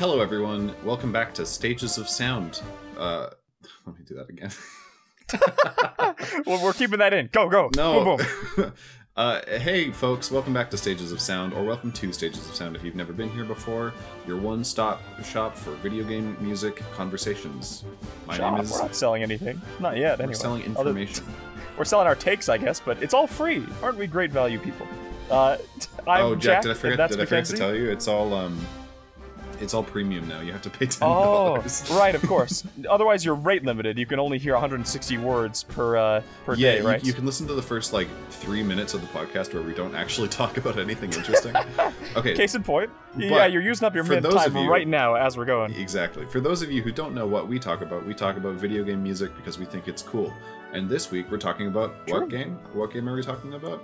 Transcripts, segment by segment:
Hello, everyone. Welcome back to Stages of Sound. Uh, let me do that again. well, we're keeping that in. Go, go. No. Boom, boom. uh, hey, folks. Welcome back to Stages of Sound, or welcome to Stages of Sound if you've never been here before. Your one-stop shop for video game music conversations. My Shop. name is. We're not selling anything. Not yet, We're anyway. selling Other- information. We're selling our takes, I guess, but it's all free. Aren't we great value people? Uh, I'm oh, Jack, Jack, did I forget? Did I forget to tell you? It's all um, it's all premium now. You have to pay ten dollars. Oh, right, of course. Otherwise, you're rate limited. You can only hear 160 words per uh, per yeah, day, you- right? you, can listen to the first like three minutes of the podcast where we don't actually talk about anything interesting. okay, Case in point. yeah, you're using up your mid time you- right now as we're going. Exactly. For those of you who don't know what we talk about, we talk about video game music because we think it's cool. And this week we're talking about True. what game? What game are we talking about?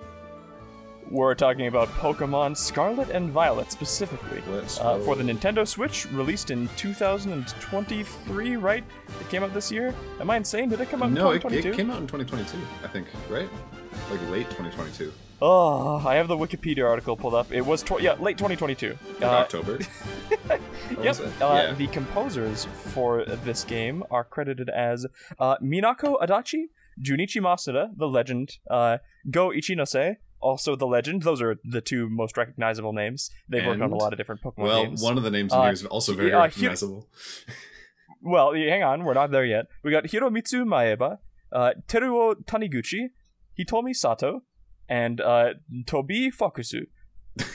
We're talking about Pokemon Scarlet and Violet specifically. Uh, for the Nintendo Switch, released in 2023, right? It came out this year. Am I insane? Did it come out No, in it, 2022? it came out in 2022, I think, right? Like late 2022, Oh, I have the Wikipedia article pulled up. It was tw- yeah, late 2022. like Uh, October. Yep. Uh, yeah. The composers for this game are credited as uh, Minako Adachi, Junichi Masuda, the legend, uh, Go Ichinose, also the legend. Those are the two most recognizable names. They've worked on a lot of different Pokemon well, games. one of the names in Uh, here is also very uh, recognizable. Well, hang on, we're not there yet. We got Hiromitsu Maeba, uh, Teruo Taniguchi, Hitomi Sato, and uh, Tobi Fokusu.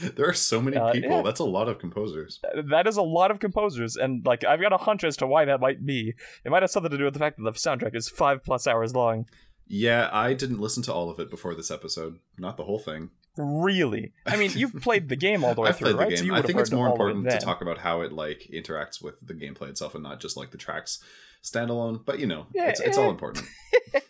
There are so many uh, people. yeah. That's a lot of composers. That is a lot of composers, and like I've got a hunch as to why that might be. It might have something to do with the fact that the soundtrack is five plus hours long. Yeah, I didn't listen to all of it before this episode. Not the whole thing. Really? I mean, you've played the game all the way I've through, played the right? So game. you I think it's more it important to talk about how it like interacts with the gameplay itself and not just like the tracks standalone. But you know, Yeah, it's, it's all important.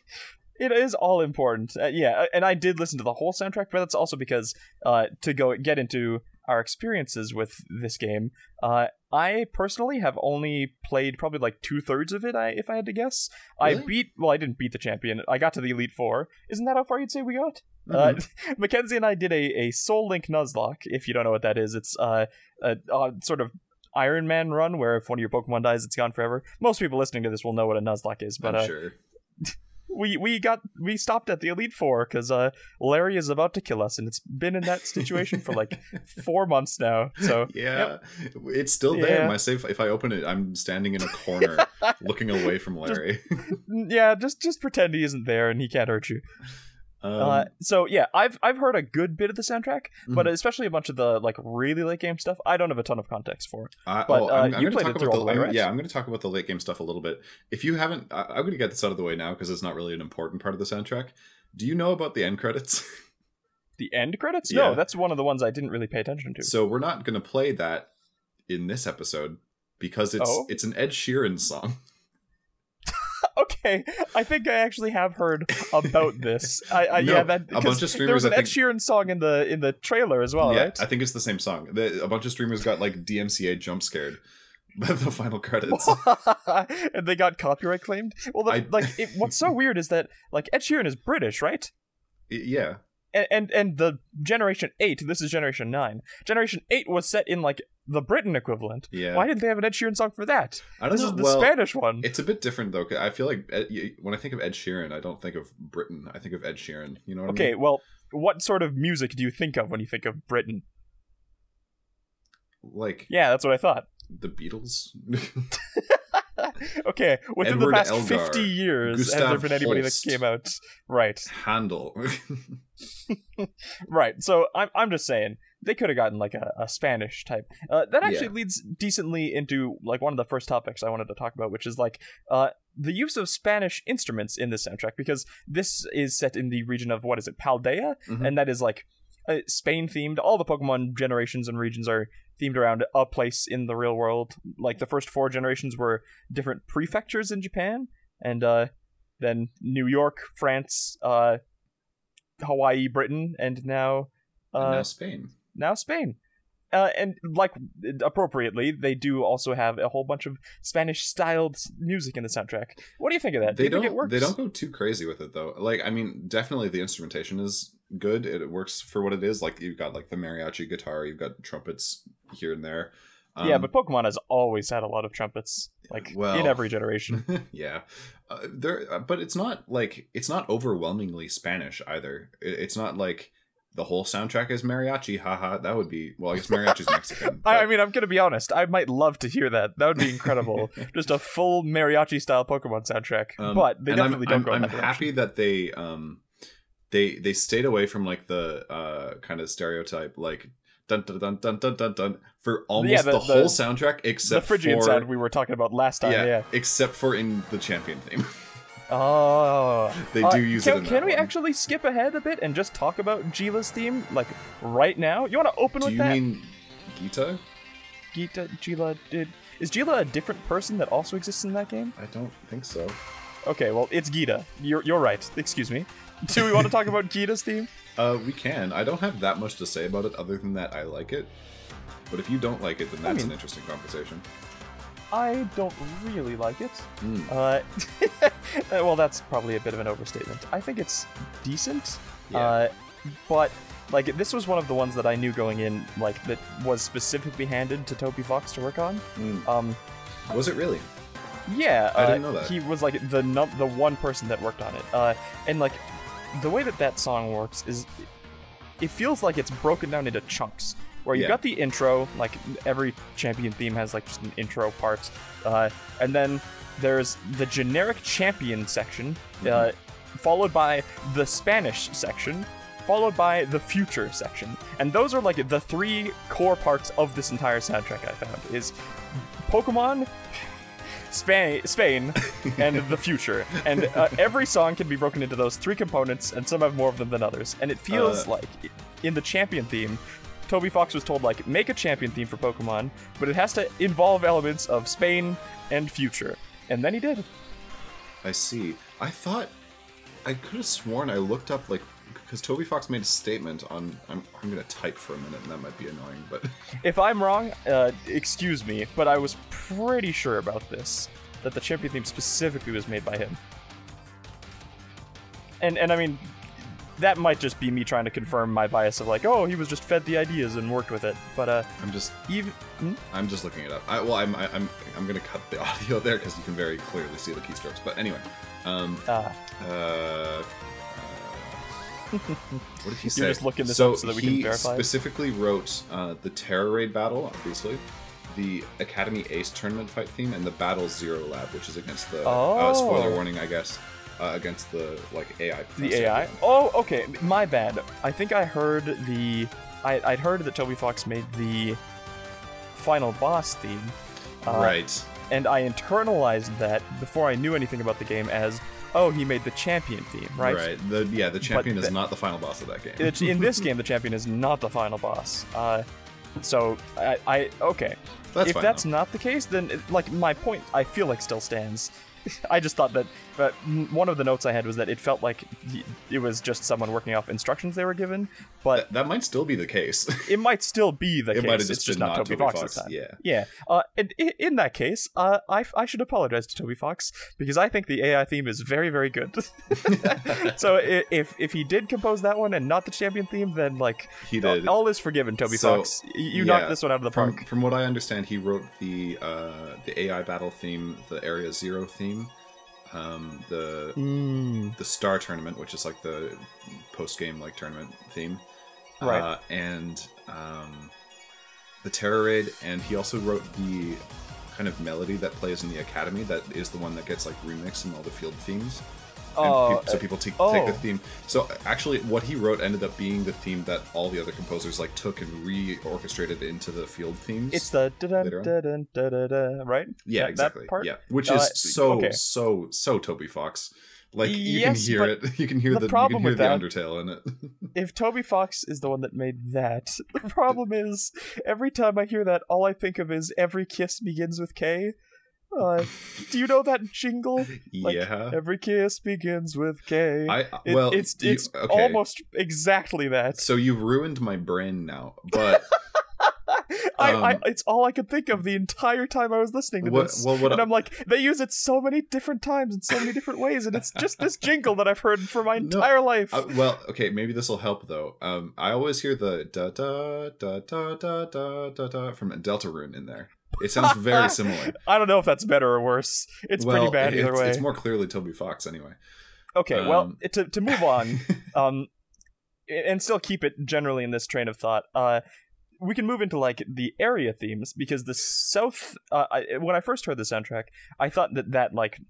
It is all important. Uh, yeah, and I did listen to the whole soundtrack, but that's also because uh, to go get into our experiences with this game, uh, I personally have only played probably like two thirds of it. I, if I had to guess, I beat. Well, I didn't beat the champion. I got to the elite four. Isn't that how far you'd say we got? Mhm. Uh, Mackenzie and I did a, a Soul Link Nuzlocke. If you don't know what that is, it's uh, a, a sort of Iron Man run where if one of your Pokemon dies, it's gone forever. Most people listening to this will know what a Nuzlocke is, but I'm uh, sure. We we got we stopped at the elite four because uh larry is about to kill us and it's been in that situation for like four months now so Yeah, it's still there. Yeah. My safe. If I open it, I'm standing in a corner, looking away from Larry. yeah just just pretend he isn't there and he can't hurt you um, uh so yeah i've i've heard a good bit of the soundtrack but mhm. especially a bunch of the like really late game stuff i don't have a ton of context for I, but, oh, uh, I'm, I'm you played it through about all the. the way, right? Yeah, I'm going to talk about the late game stuff a little bit. If you haven't, I, I'm going to get this out of the way now because it's not really an important part of the soundtrack. Do you know about the end credits? the end credits Yeah. no that's one of the ones i didn't really pay attention to so we're not going to play that in this episode because it's Oh? it's an Ed Sheeran song. okay i think i actually have heard about this i, I No, yeah that a bunch of there was an I ed sheeran song in the in the trailer as well yeah, right I think it's the same song. The, a bunch of streamers got like DMCA jump scared by the final credits. and they got copyright claimed. Well, the, I- like, it, what's so weird is that like Ed Sheeran is British, right? Yeah, And, and and the Generation Eight, this is Generation Nine. Generation Eight was set in like the Britain equivalent. yeah. Why didn't they have an Ed Sheeran song for that? I don't This know. is the well, Spanish one. It's a bit different though. 'cause I feel like Ed, when I think of Ed Sheeran, I don't think of Britain. I think of Ed Sheeran. You know what I mean? Okay, well, what sort of music do you think of when you think of Britain? Like Yeah, that's what I thought. the Beatles. Okay, within Edward the past Elgar, fifty years, has there been anybody Holst. that came out right? Handel. Right. So I'm I'm just saying they could have gotten like a, a Spanish type. Uh, that actually Yeah. leads decently into like one of the first topics I wanted to talk about, which is like uh the use of Spanish instruments in this soundtrack because this is set in the region of what is it, Paldea, Mhm. and that is like uh, Spain themed. All the Pokemon generations and regions are themed around a place in the real world. Like the first four generations were different prefectures in Japan, and uh, then New York, France, uh, Hawaii, Britain, and now uh, and now Spain. Now Spain. Uh, and like appropriately, they do also have a whole bunch of Spanish-styled music in the soundtrack. What do you think of that? do They you don't. it works? They don't go too crazy with it though. Like I mean, definitely the instrumentation is good. It, works for what it is. Like you've got like the mariachi guitar, you've got trumpets here and there. yeah, Um, but Pokemon has always had a lot of trumpets, like Well- in every generation. yeah, uh, there, uh, but it's not like it's not overwhelmingly Spanish either. It, it's not like the whole soundtrack is mariachi. Haha, that would be well. I guess mariachi's Mexican. I, I mean, I'm gonna be honest. I might love to hear that. That would be incredible. Just a full mariachi style Pokemon soundtrack. Um, but they I'm- definitely I'm, don't go I'm that happy that they um they they stayed away from like the uh kind of stereotype like dun dun dun dun dun dun dun for almost Yeah, the, the- whole the- soundtrack except the Phrygian for sound we were talking about last time. yeah, Yeah. except for in the champion theme. Oh. they Uh, do use can, it. Can we one. actually skip ahead a bit and just talk about Gila's theme, like right now? You want to open Do with you that? mean Geeta? Geeta, Gila, did is Gila a different person that also exists in that game? I don't think so. Okay, well it's Geeta. You're you're right. Excuse me. Do we want to talk about Geeta's theme? Uh, we can. I don't have that much to say about it other than that I like it. But if you don't like it, then that's mean- an interesting conversation. I don't really like it. Hmm. Uh, well, that's probably a bit of an overstatement. I think it's decent. Yeah. Uh, but like this was one of the ones that I knew going in, like that was specifically handed to Toby Fox to work on. Mm. Um, Was it really? yeah, I uh, didn't know that. He was like the num- the one person that worked on it. Uh, and like the way that that song works is, it feels like it's broken down into chunks. Where you Yeah. got the intro, like every champion theme has like just an intro part, uh, and then there's the generic champion section, uh, Mm-hmm. followed by the Spanish section, followed by the future section, and those are like the three core parts of this entire soundtrack. I found is Pokemon, Spain, Spain, and the future. And uh, every song can be broken into those three components, and some have more of them than others. And it feels Uh, like in the champion theme, Toby Fox was told like make a champion theme for Pokemon, but it has to involve elements of Spain and future. And then he did. I see. I thought I could have sworn I looked up like because Toby Fox made a statement on. I'm, I'm gonna type for a minute, and that might be annoying, but If I'm wrong, uh, excuse me, but I was pretty sure about this that the champion theme specifically was made by him. And and I mean, that might just be me trying to confirm my bias of like, oh, he was just fed the ideas and worked with it. But uh, I'm just even hmm? I'm just looking it up. I, well, I'm I'm I'm gonna cut the audio there because you can very clearly see the keystrokes. But anyway, um, uh, uh, uh, what did he say? You're just looking this so up so that we can he verify it? specifically wrote uh, the Tera Raid battle, obviously, the Academy Ace tournament fight theme, and the Battle Zero Lab, which is against the uh, spoiler Oh. warning, I guess, uh, against the like AI. the. AI. Oh, okay, my bad. I think I heard the. I, I'd heard that Toby Fox made the final boss theme. uh, right. and I internalized that before I knew anything about the game as, oh, he made the champion theme, right? The yeah, the champion is the- not the final boss of that game. It's, in this game, the champion is not the final boss. Uh, so I, I okay. That's if fine, that's though. not the case, then it- like my point, I feel like still stands. I just thought that, but one of the notes I had was that it felt like it was just someone working off instructions they were given, but that, that might still be the case. it might still be the It case. might have it's just just been not not Toby, Toby Fox, Fox, this time. yeah. yeah. Uh, and in that case, uh, I, I should apologize to Toby Fox because I think the AI theme is very very good. so if if he did compose that one and not the champion theme, then like He did. all is forgiven. Toby So, Fox, you yeah, knocked this one out of the from, park. from what I understand, he wrote the uh, the AI battle theme, the Area Zero theme, um, the Mm, the Star Tournament, which is like the post game like tournament theme, Right. Uh, and um, the Tera Raid, and he also wrote the kind of melody that plays in the Academy. That is the one that gets like remixed in all the field themes. And Oh, peop- so people take, oh. take the theme. So actually, what he wrote ended up being the theme that all the other composers like took and re-orchestrated into the field themes. it's the da Later da on. da da da right. yeah, That- that exactly. part? Yeah, which Uh, is so okay. so so Toby Fox. Like you Yes, can hear it. You can hear the the, you problem can hear with the that- Undertale in it. if Toby Fox is the one that made that, the problem is every time I hear that, all I think of is every kiss begins with K. Uh, do you know that jingle? Like, yeah. Every kiss begins with K. I It- well, it's you- it's okay. almost exactly that. So you've ruined my brain now, but I, Um, I, it's all I could think of the entire time I was listening to What, this. well, and I'm like, they use it so many different times in so many different ways, and it's just this jingle that I've heard for my No, entire life. Uh, well, okay, maybe this will help though. Um, I always hear the da da da da da da da da from Deltarune in there. It sounds very similar. I don't know if that's better or worse. It's pretty bad either it's, way. It's more clearly Toby Fox anyway. okay, well, um, to to move on, um, and still keep it generally in this train of thought. Uh, we can move into like the area themes because the south. Uh, I, when I first heard the soundtrack, I thought that that like.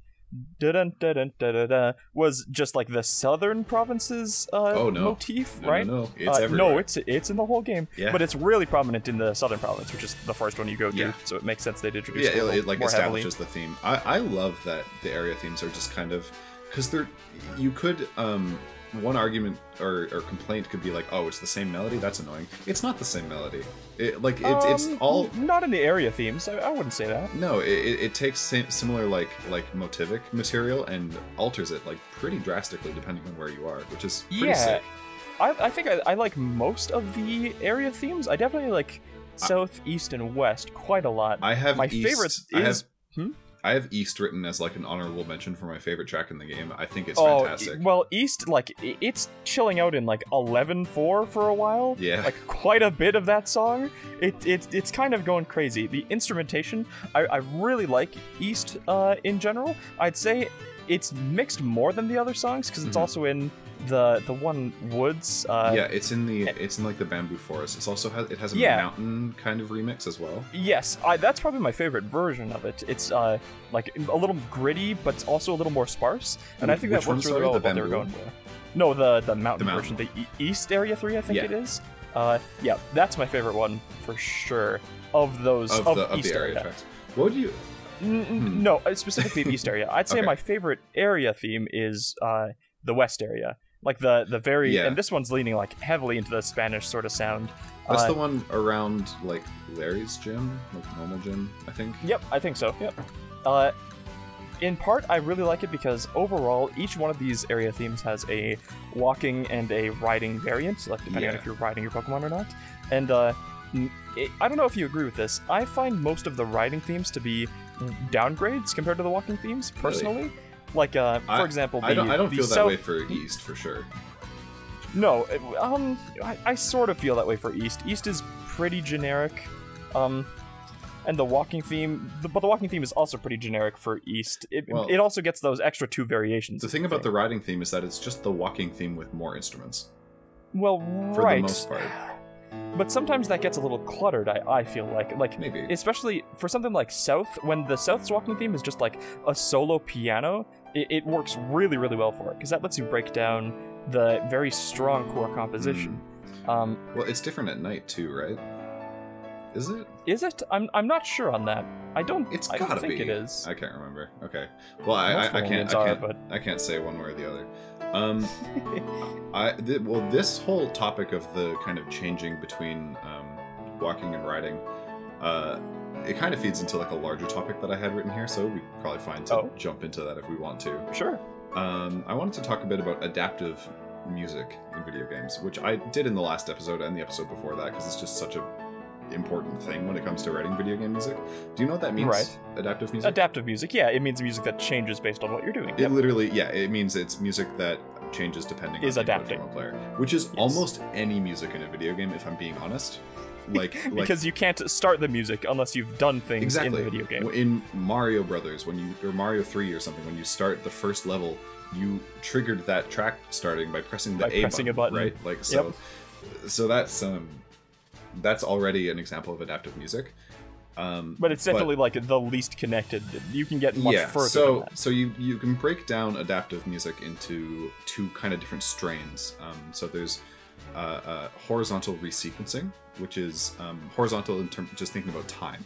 Was just like the southern provinces uh, Oh, no. motif, No, right? no, no, it's Uh, no, it's it's in the whole game, Yeah. but it's really prominent in the southern province, which is the first one you go to. Yeah. So it makes sense they'd introduce yeah, it, it, like more heavily. establishes the theme. I, I love that the area themes are just kind of because they're you could um one argument or, or complaint could be like oh it's the same melody that's annoying it's not the same melody it like it's it's Um, all not in the area themes. I, I wouldn't say that. no it, it takes similar like like motivic material and alters it like pretty drastically depending on where you are which is pretty Yeah. sick I, I think I, I like most of the area themes. I definitely like south, east, and west quite a lot. I have My East, favorite I have, is- hmm? I have East written as like an honorable mention for my favorite track in the game. I think it's oh, fantastic. well, east like it's chilling out in like 11-4 for a while. Yeah. like quite a bit of that song. It, it it's kind of going crazy. The instrumentation, I, I really like East uh, in general. I'd say it's mixed more than the other songs because it's Mhm. also in the the one woods. Uh, yeah, it's in the it's in like the bamboo forest. It's also has it has a Yeah. mountain kind of remix as well. Yes, I, that's probably my favorite version of it. It's uh, like a little gritty, but it's also a little more sparse, and I think that works really well The what they were going for. No, the the mountain, The mountain. version, the e- East Area Three, I think Yeah. it is. Uh, yeah, that's my favorite one for sure. Of those Of of, the of East the area area. What would you N- n- Hmm. No, uh, specifically the East area. I'd say Okay. my favorite area theme is uh, the West area. Like the the very Yeah. and this one's leaning like heavily into the Spanish sort of sound. That's Uh, the one around like Larry's gym, like normal gym, I think. Yep, I think so. Yep. Uh, in part, I really like it because overall, each one of these area themes has a walking and a riding variant, like depending on if you're riding your Pokemon or not. And uh, it, I don't know if you agree with this. I find most of the riding themes to be downgrades compared to the walking themes, personally. Like, uh, for I- example, the, I don't I don't feel that way for East for sure. no, it- um, I, I sort of feel that way for East. East is pretty generic, um, and the walking theme, the, but the walking theme is also pretty generic for East. It, Well- it also gets those extra two variations. The thing about the riding theme is that it's just the walking theme with more instruments. well, for right, the most part. but sometimes that gets a little cluttered. I, I feel like, like Maybe. especially for something like South, when the South's walking theme is just like a solo piano, it, it works really, really well for it because that lets you break down the very strong core composition. Hmm. Um, Well, it's different at night too, right? Is it? Is it? I'm I'm not sure on that. I don't. It's gotta don't think be. it is. I can't remember. Okay. Well, I, I, I can't. I can't. but I can't say one way or the other. Um, I th- well, this whole topic of the kind of changing between um, walking and riding, uh, it kind of feeds into like a larger topic that I had written here. So we probably fine to Oh. jump into that if we want to. sure. Um, I wanted to talk a bit about adaptive music in video games, which I did in the last episode and the episode before that because it's just such a important thing when it comes to writing video game music. Do you know what that means? Right. Adaptive music. Adaptive music. Yeah, it means music that changes based on what you're doing. It Yep. literally, yeah, it means it's music that changes depending Is on adapting. a player, which is Yes. almost any music in a video game. If I'm being honest, like, like because you can't start the music unless you've done things exactly in the video game. in Mario Brothers when you or Mario Three or something when you start the first level, you triggered that track starting by pressing the By A pressing button, a button. right? Like so, so that's um, that's already an example of adaptive music. Um, But it's definitely like the least connected. You can get much yeah, further than so so you you can break down adaptive music into two kind of different strains. Um, so there's uh, uh, horizontal resequencing, which is um, horizontal in terms just thinking about time.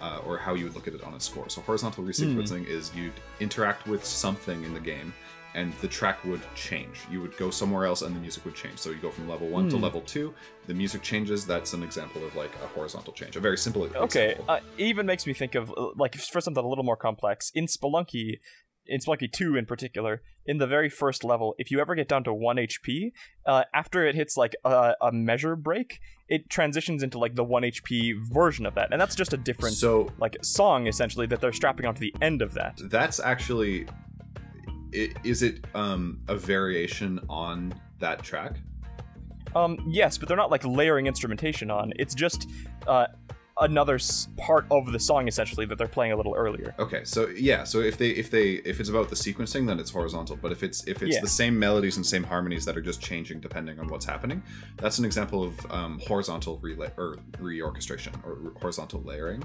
Uh, or how you would look at it on a score. So horizontal resequencing is you'd interact with something in the game, and the track would change. You would go somewhere else, and the music would change. So you go from level one to Hmm. level two. The music changes. That's an example of like a horizontal change. A very simple Example. Okay, uh, even makes me think of uh, like for something a little more complex. In Spelunky, in Spelunky 2 in particular, in the very first level, if you ever get down to 1 HP, uh, after it hits like a, a measure break, it transitions into like the 1 HP version of that. And that's just a different So like song essentially that they're strapping onto the end of that. that's actually is it um a variation on that track? Um, yes, but they're not like layering instrumentation on. It's just uh, another s- part of the song essentially that they're playing a little earlier. Okay, so yeah, so if they if they if it's about the sequencing, then it's horizontal. But if it's if it's Yeah. the same melodies and same harmonies that are just changing depending on what's happening, that's an example of um, horizontal relay or reorchestration or horizontal layering.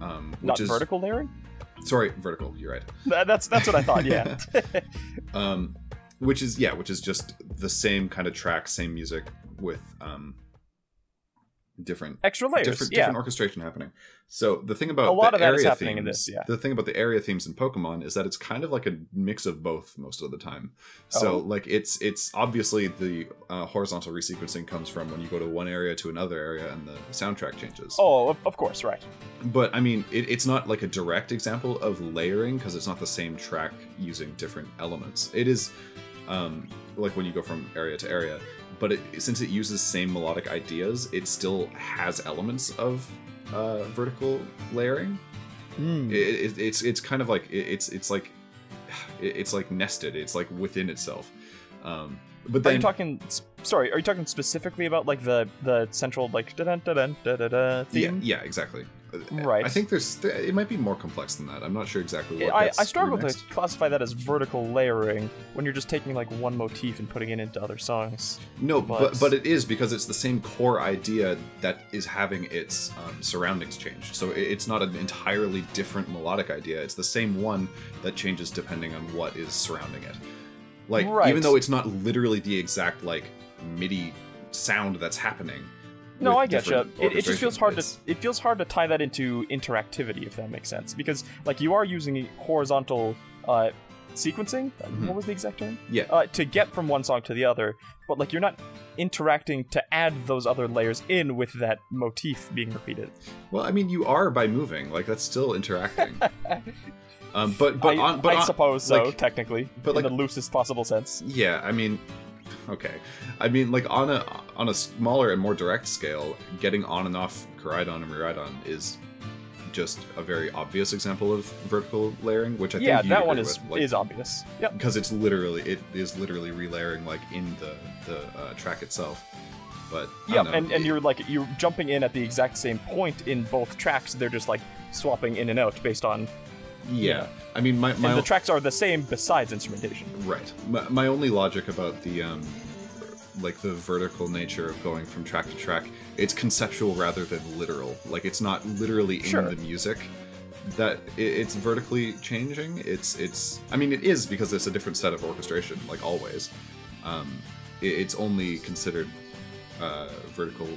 Um, which Not is vertical layering. sorry, vertical. You're right. Th- That's that's what I thought. Yeah. Um, which is yeah, which is just the same kind of track, same music with um, different Extra layers. different, yeah. different orchestration happening. So the thing about A lot the of that is area happening themes, in this, yeah. The thing about the area themes in Pokemon is that it's kind of like a mix of both most of the time. So Oh. like it's it's obviously the uh, horizontal resequencing comes from when you go to one area to another area and the soundtrack changes. Oh, of- of course, right. But I mean, it, it's not like a direct example of layering because it's not the same track using different elements. It is um, like when you go from area to area, but it, since it uses same melodic ideas, it still has elements of uh, vertical layering. Hmm. It, it, it's it's kind of like it, it's it's like it- it's like nested. It's like within itself. Um, but Are you talking? Sorry, are you talking specifically about like the the central like da da da da da da yeah, yeah, exactly. Right. I think there's it might be more complex than that. I'm not sure exactly what. I, I struggle remixed. to classify that as vertical layering when you're just taking like one motif and putting it into other songs. No, but- but but it is because it's the same core idea that is having its um, surroundings changed. So it's not an entirely different melodic idea. It's the same one that changes depending on what is surrounding it. Like Right. even though it's not literally the exact like MIDI sound that's happening. No, I get you. It, it just feels hard to it feels hard to tie that into interactivity if that makes sense because like you are using horizontal uh, sequencing. Mhm. What was the exact term? Yeah. Uh, to get from one song to the other, but like you're not interacting to add those other layers in with that motif being repeated. Well, I mean, you are by moving. Like that's still interacting. um, but but I, on but I on- suppose so, like- technically, but, in like- the loosest possible sense. Yeah, I mean, okay. I mean, like on a on a smaller and more direct scale, getting on and off Koraidon and Miraidon is just a very obvious example of vertical layering, which I yeah, think that one is with, is obvious. Yep. because it's literally it is literally relayering like in the the uh, track itself. But Yeah, and, and you're like you're jumping in at the exact same point in both tracks. They're just like swapping in and out based on yeah. I mean, my my and the tracks are the same besides instrumentation. Right. My, my only logic about the um, like the vertical nature of going from track to track, it's conceptual rather than literal. Like it's not literally in Sure. the music that it, it's vertically changing. It's it's. I mean, it is because it's a different set of orchestration, like always. Um, it, it's only considered uh, vertical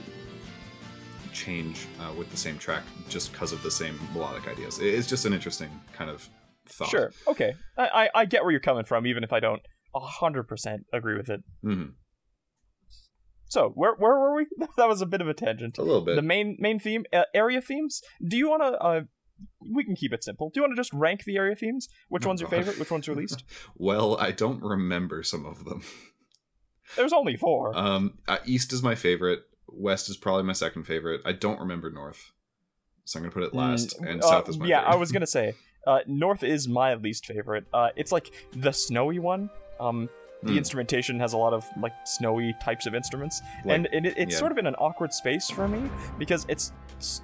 change uh, with the same track just because of the same melodic ideas. It's just an interesting kind of thought. Sure. Okay. I, I I get where you're coming from, even if I don't hundred percent agree with it. hmm So where where were we? that was a bit of a tangent. A little bit. The main main theme, uh, area themes. Do you want to? Uh, we can keep it simple. Do you want to just rank the area themes? Which Oh, one's your God. favorite? Which one's your least? Well, I don't remember some of them. There's only four. Um, uh, East is my favorite. West is probably my second favorite. I don't remember North, so I'm gonna put it last. Mm, and uh, South is my yeah. favorite. I was gonna say uh, North is my least favorite. Uh, it's like the snowy one. Um, the Hmm. instrumentation has a lot of like snowy types of instruments, Like- and it, it's yeah. sort of in an awkward space for me because it's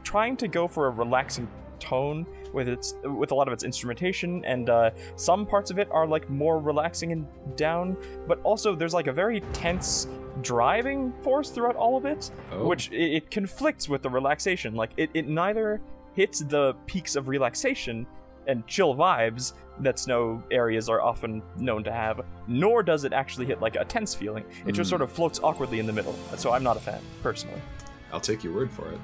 trying to go for a relaxing tone with its with a lot of its instrumentation and uh, some parts of it are like more relaxing and down but also there's like a very tense driving force throughout all of it Oh. which it, it conflicts with the relaxation like it, it neither hits the peaks of relaxation and chill vibes that snow areas are often known to have nor does it actually hit like a tense feeling it just Mm. sort of floats awkwardly in the middle so i'm not a fan personally I'll take your word for it.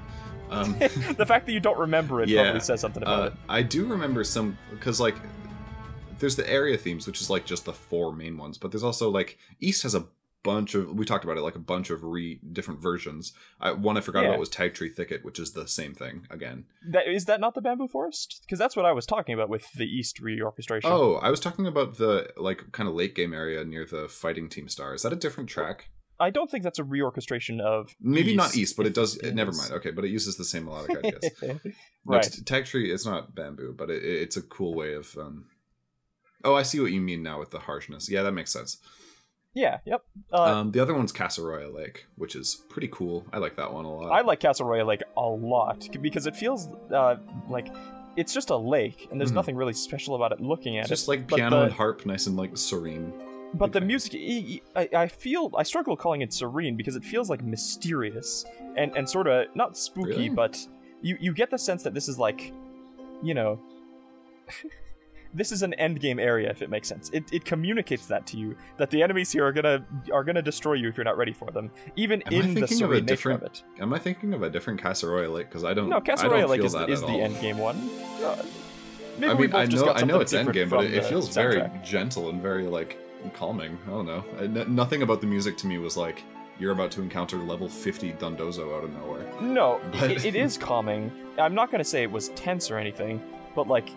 Um, the fact that you don't remember it Yeah, probably says something about uh, it I do remember some because like there's the area themes, which is like just the four main ones, but there's also like East has a bunch of we talked about it like a bunch of re different versions. I, one I forgot Yeah. about was Tag Tree Thicket, which is the same thing again. That is that not the bamboo forest? Because that's what I was talking about with the East reorchestration. Oh, I was talking about the like kind of late game area near the fighting team star. Is that a different track? I don't think that's a reorchestration of Maybe not East, East, but it does. it never mind. Okay, but it uses the same melodic ideas. No, right. Tag Tree is not bamboo, but it, it's a cool way of. um Oh, I see what you mean now with the harshness. Yeah, that makes sense. Yeah. Yep. Uh, um, the other one's Casseroya Lake, which is pretty cool. I like that one a lot. I like Casseroya like a lot because it feels uh, like it's just a lake and there's Mhm. nothing really special about it looking at It's just it. like piano the- and harp, nice and like serene. But the music, I, I feel, I struggle calling it serene because it feels like mysterious and and sort of not spooky, Really? but you you get the sense that this is like, you know, this is an end game area if it makes sense. It it communicates that to you that the enemies here are gonna are gonna destroy you if you're not ready for them, even Am in the thinking of a serene nature different- of it. Am I thinking of a different Casseroya Lake? Because I don't. No, I Castle don't Lake feel is, is the all. end game one. Uh, maybe I mean, I know, I know it's end game, but it, it feels very gentle and very like calming. I don't know. I- n- nothing about the music to me was like you're about to encounter level 50 Dondozo out of nowhere. No, But- it, it is calming. I'm not gonna say it was tense or anything, but like,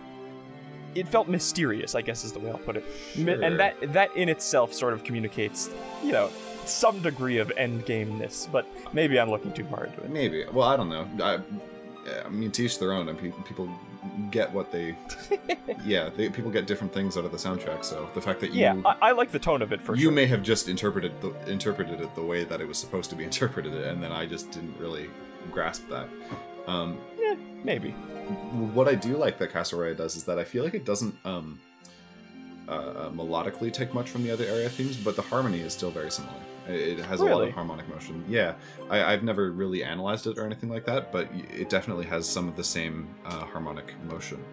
it felt mysterious. I guess is the way I'll put it. Sure. And that that in itself sort of communicates, you know, some degree of end gameness. But maybe I'm looking too far into it. Maybe. Well, I don't know. I, I mean, to each their own. And pe- people get what they. yeah, they, people get different things out of the soundtrack. So the fact that you. Yeah, I, I like the tone of it for you sure. may have just interpreted the, interpreted it the way that it was supposed to be interpreted, and then I just didn't really grasp that. Um, maybe. what I do like that Casseroya does is that I feel like it doesn't um, uh, uh, melodically take much from the other area themes, but the harmony is still very similar. It has a lot of harmonic motion. Yeah, I, I've never really analyzed it or anything like that, but it definitely has some of the same uh, harmonic motion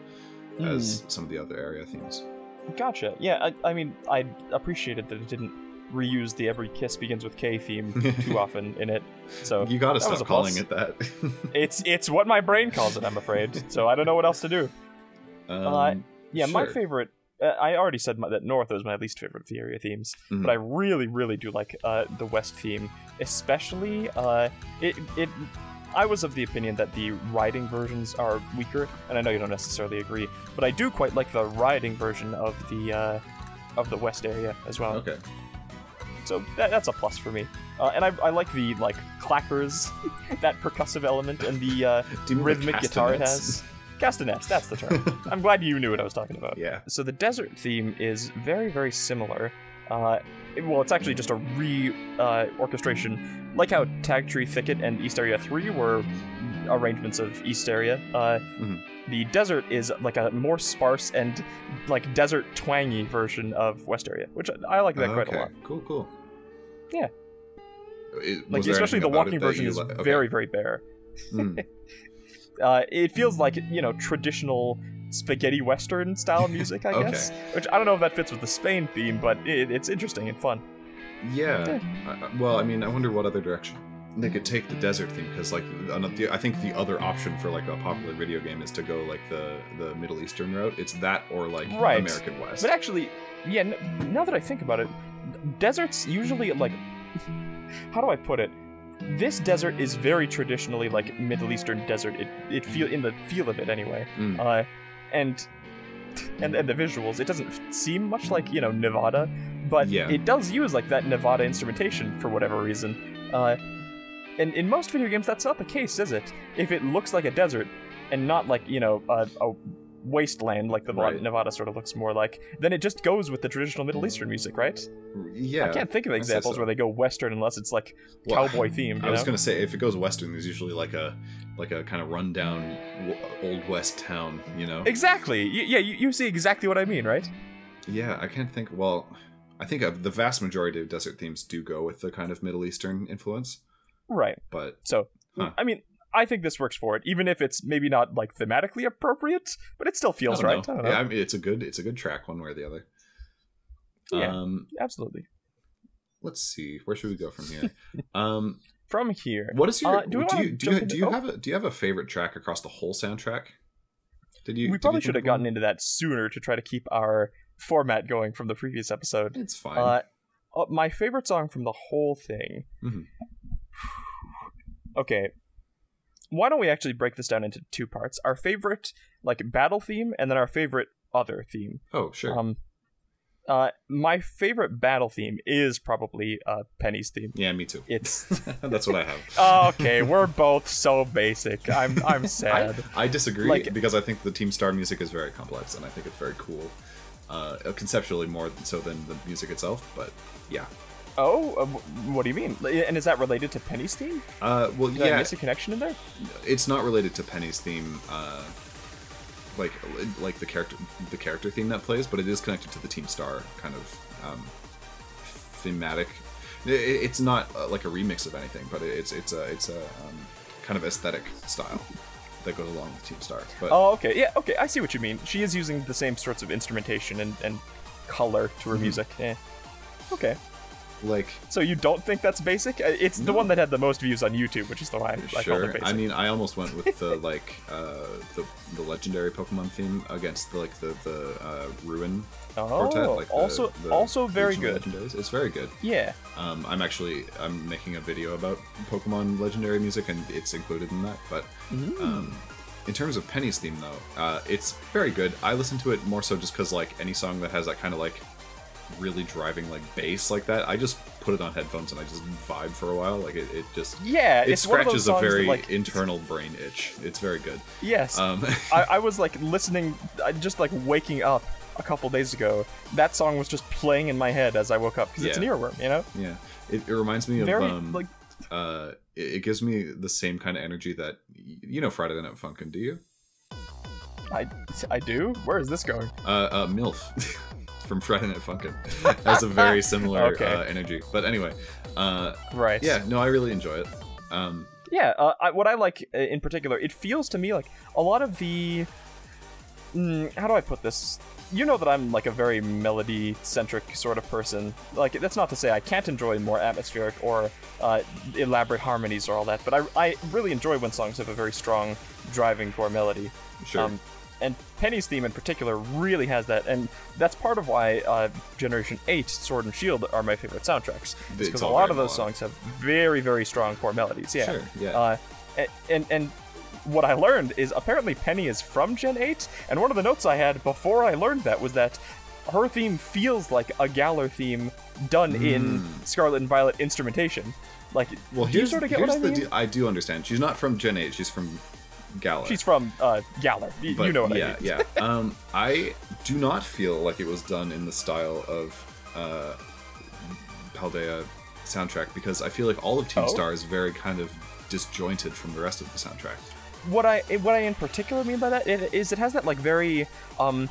as some of the other area themes. Gotcha. Yeah, I, I mean, I appreciated that it didn't reuse the "Every Kiss Begins with K" theme too often in it. So you gotta stop calling it that. it's it's what my brain calls it. I'm afraid. So I don't know what else to do. um, Yeah, my favorite. I already said my, that North is my least favorite of the area themes, Mhm. but I really, really do like uh, the West theme, especially uh, it. It. I was of the opinion that the riding versions are weaker, and I know you don't necessarily agree, but I do quite like the riding version of the uh, of the West area as well. Okay. So that, that's a plus for me. Uh, and I, I like the like clappers, that percussive element, and the uh, mean the rhythmic guitar it has. Castanets, that's the term. I'm glad you knew what I was talking about. Yeah. So the desert theme is very, very similar. Uh, it- well, it's actually just a re uh, orchestration, like how Tag Tree Thicket and East Area Three were arrangements of East Area. Uh, Mhm. The desert is like a more sparse and like desert twangy version of West Area, which I I like that quite a okay. lot. Cool. Cool. Yeah. It- Like especially the walking version is li- okay. very, very bare. Mm. Uh, it feels like you know traditional spaghetti western style music, I Okay. guess. Which I don't know if that fits with the Spain theme, but it, it's interesting and fun. Yeah. I- I- well, I mean, I wonder what other direction they could take the desert theme because, like, I think the other option for like a popular video game is to go like the the Middle Eastern route. It's that or like Right. American West. But actually, yeah. N- now that I think about it, deserts usually like how do I put it? This desert is very traditionally like Middle Eastern desert. It it feel in the feel of it anyway. Mm. Uh, and and and the visuals, it doesn't seem much like you know Nevada, but Yeah. it does use like that Nevada instrumentation for whatever reason. Uh, and in most video games, that's not the case, is it? If it looks like a desert and not like you know a, a wasteland like the Right. Nevada sort of looks more like, then it just goes with the traditional Middle Eastern music, right? yeah, I can't think of examples so. where they go Western unless it's like Well, cowboy themed. I was know? gonna say if it goes Western, there's usually like a like a kind of rundown w- old West town. You know? Exactly. Y- yeah, you, you see exactly what I mean, right? Yeah, I can't think. Well, I think of the vast majority of desert themes do go with the kind of Middle Eastern influence, Right. but So, Huh. I mean, I think this works for it, even if it's maybe not like thematically appropriate, but it still feels I right. I. Yeah, I mean, it's a good it's a good track one way or the other. Yeah. Um, Absolutely. let's see. Where should we go from here? um, From here, what is your Uh, do do you do you, do you oh. have a do you have a favorite track across the whole soundtrack? Did you? we probably you should have gotten into that sooner to try to keep our format going from the previous episode. It's fine. Uh, uh, my favorite song from the whole thing. Mhm. Okay. Why don't we actually break this down into two parts? Our favorite like battle theme and then our favorite other theme. Oh, sure. Um uh my favorite battle theme is probably uh Penny's theme. yeah, me too. It's That's what I have. okay, we're both so basic. I'm I'm I, sad. I disagree Like- because I think the Team Star music is very complex and I think it's very cool. Uh, conceptually more so than the music itself, but yeah. Oh, uh, what do you mean? And is that related to Penny's theme? Uh, well, Did I yeah, miss a connection in there? it's not related to Penny's theme, uh, like like the character the character theme that plays, but it is connected to the Team Star kind of um, thematic. i- i- It's not uh, like a remix of anything, but it's it's a it's a um, kind of aesthetic style that goes along with Team Star. But Oh, okay. Yeah, okay. I see what you mean. She is using the same sorts of instrumentation and, and color to Mm-hmm. her music. Eh. Okay. Like So you don't think that's basic? Uh, It's the one that had the most views on YouTube, which is the one I, I called sure. it. I mean, I almost went with the like uh, the the legendary Pokemon theme against the, like the the uh, Ruin oh, quartet. Like the, also the also very good. Legendaries. It's very good. Yeah. Um, I'm actually I'm making a video about Pokemon legendary music, and it's included in that. But Mm. um, in terms of Penny's theme, though, uh, it's very good. I listen to it more so just because like any song that has that kind of like really driving like bass like that, I just put it on headphones and I just vibe for a while. Like it, it just Yeah, it it's one of those scratches a songs that, very like, internal brain itch. It's very good. Yes. Um, I, I was like listening, I just like waking up a couple days ago. That song was just playing in my head as I woke up because it's an earworm, you know. yeah, it, it reminds me of Very um, like uh, it, it gives me the same kind of energy that you know Friday Night Funkin', do you? I I do. Where is this going? Uh, uh MILF from Friday Night Funkin' has a very similar Okay. uh, energy. But anyway, uh, Right. yeah, no, I really enjoy it. Um, Yeah, uh, I, what I like uh, in particular, it feels to me like a lot of the. Mm, how do I put this? You know that I'm like a very melody centric sort of person. Like, that's not to say I can't enjoy more atmospheric or uh, elaborate harmonies or all that, but I, I really enjoy when songs have a very strong driving core melody. sure. Um, and Penny's theme in particular really has that, and that's part of why uh, Generation 8 Sword and Shield are my favorite soundtracks. Because a lot of those melodic. songs have very, very strong core melodies. Yeah. Sure, yeah. Uh, and, and what I learned is apparently Penny is from Gen 8, and one of the notes I had before I learned that was that her theme feels like a Galar theme done in Scarlet and Violet instrumentation. Like, Hmm. well, do you here's, sort of get what I the mean? I do understand. She's not from Gen 8. She's from Galar. She's from uh, Galar. Y- But you know what yeah, I mean. yeah. Um, I do not feel like it was done in the style of uh, Paldea soundtrack because I feel like all of Team Oh? Star is very kind of disjointed from the rest of the soundtrack. what I what I in particular mean by that is it has that like very um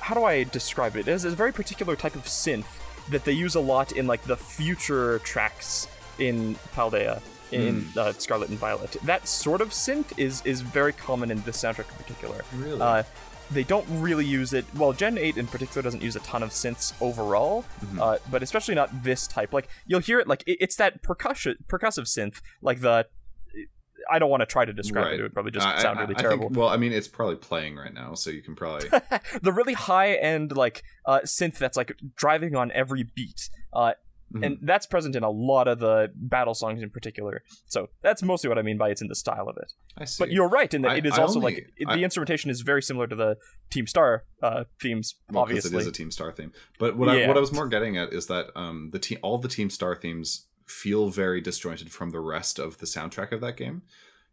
how do I describe it? It has a very particular type of synth that they use a lot in like the future tracks in Paldea in Hmm. uh, Scarlet and Violet. That sort of synth is is very common in this soundtrack in particular. Really? Uh, they don't really use it. Well, Gen 8 in particular doesn't use a ton of synths overall, Mm-hmm. uh, but especially not this type. Like you'll hear it like it, it's that percussion percussive synth, like the. I don't want to try to describe it; it would probably just I- sound I- really I terrible. Think, well, I mean, it's probably playing right now, so you can probably. the really high end like uh, synth that's like driving on every beat. Mhm. And that's present in a lot of the battle songs in particular. So that's mostly what I mean by it's in the style of it. I see. But you're right in that I- it is I also only- like it- I- the instrumentation is very similar to the Team Star uh, themes, Well, 'cause obviously. it is a Team Star theme. But what I what I was more getting at is that um the team all the Team Star themes feel very disjointed from the rest of the soundtrack of that game.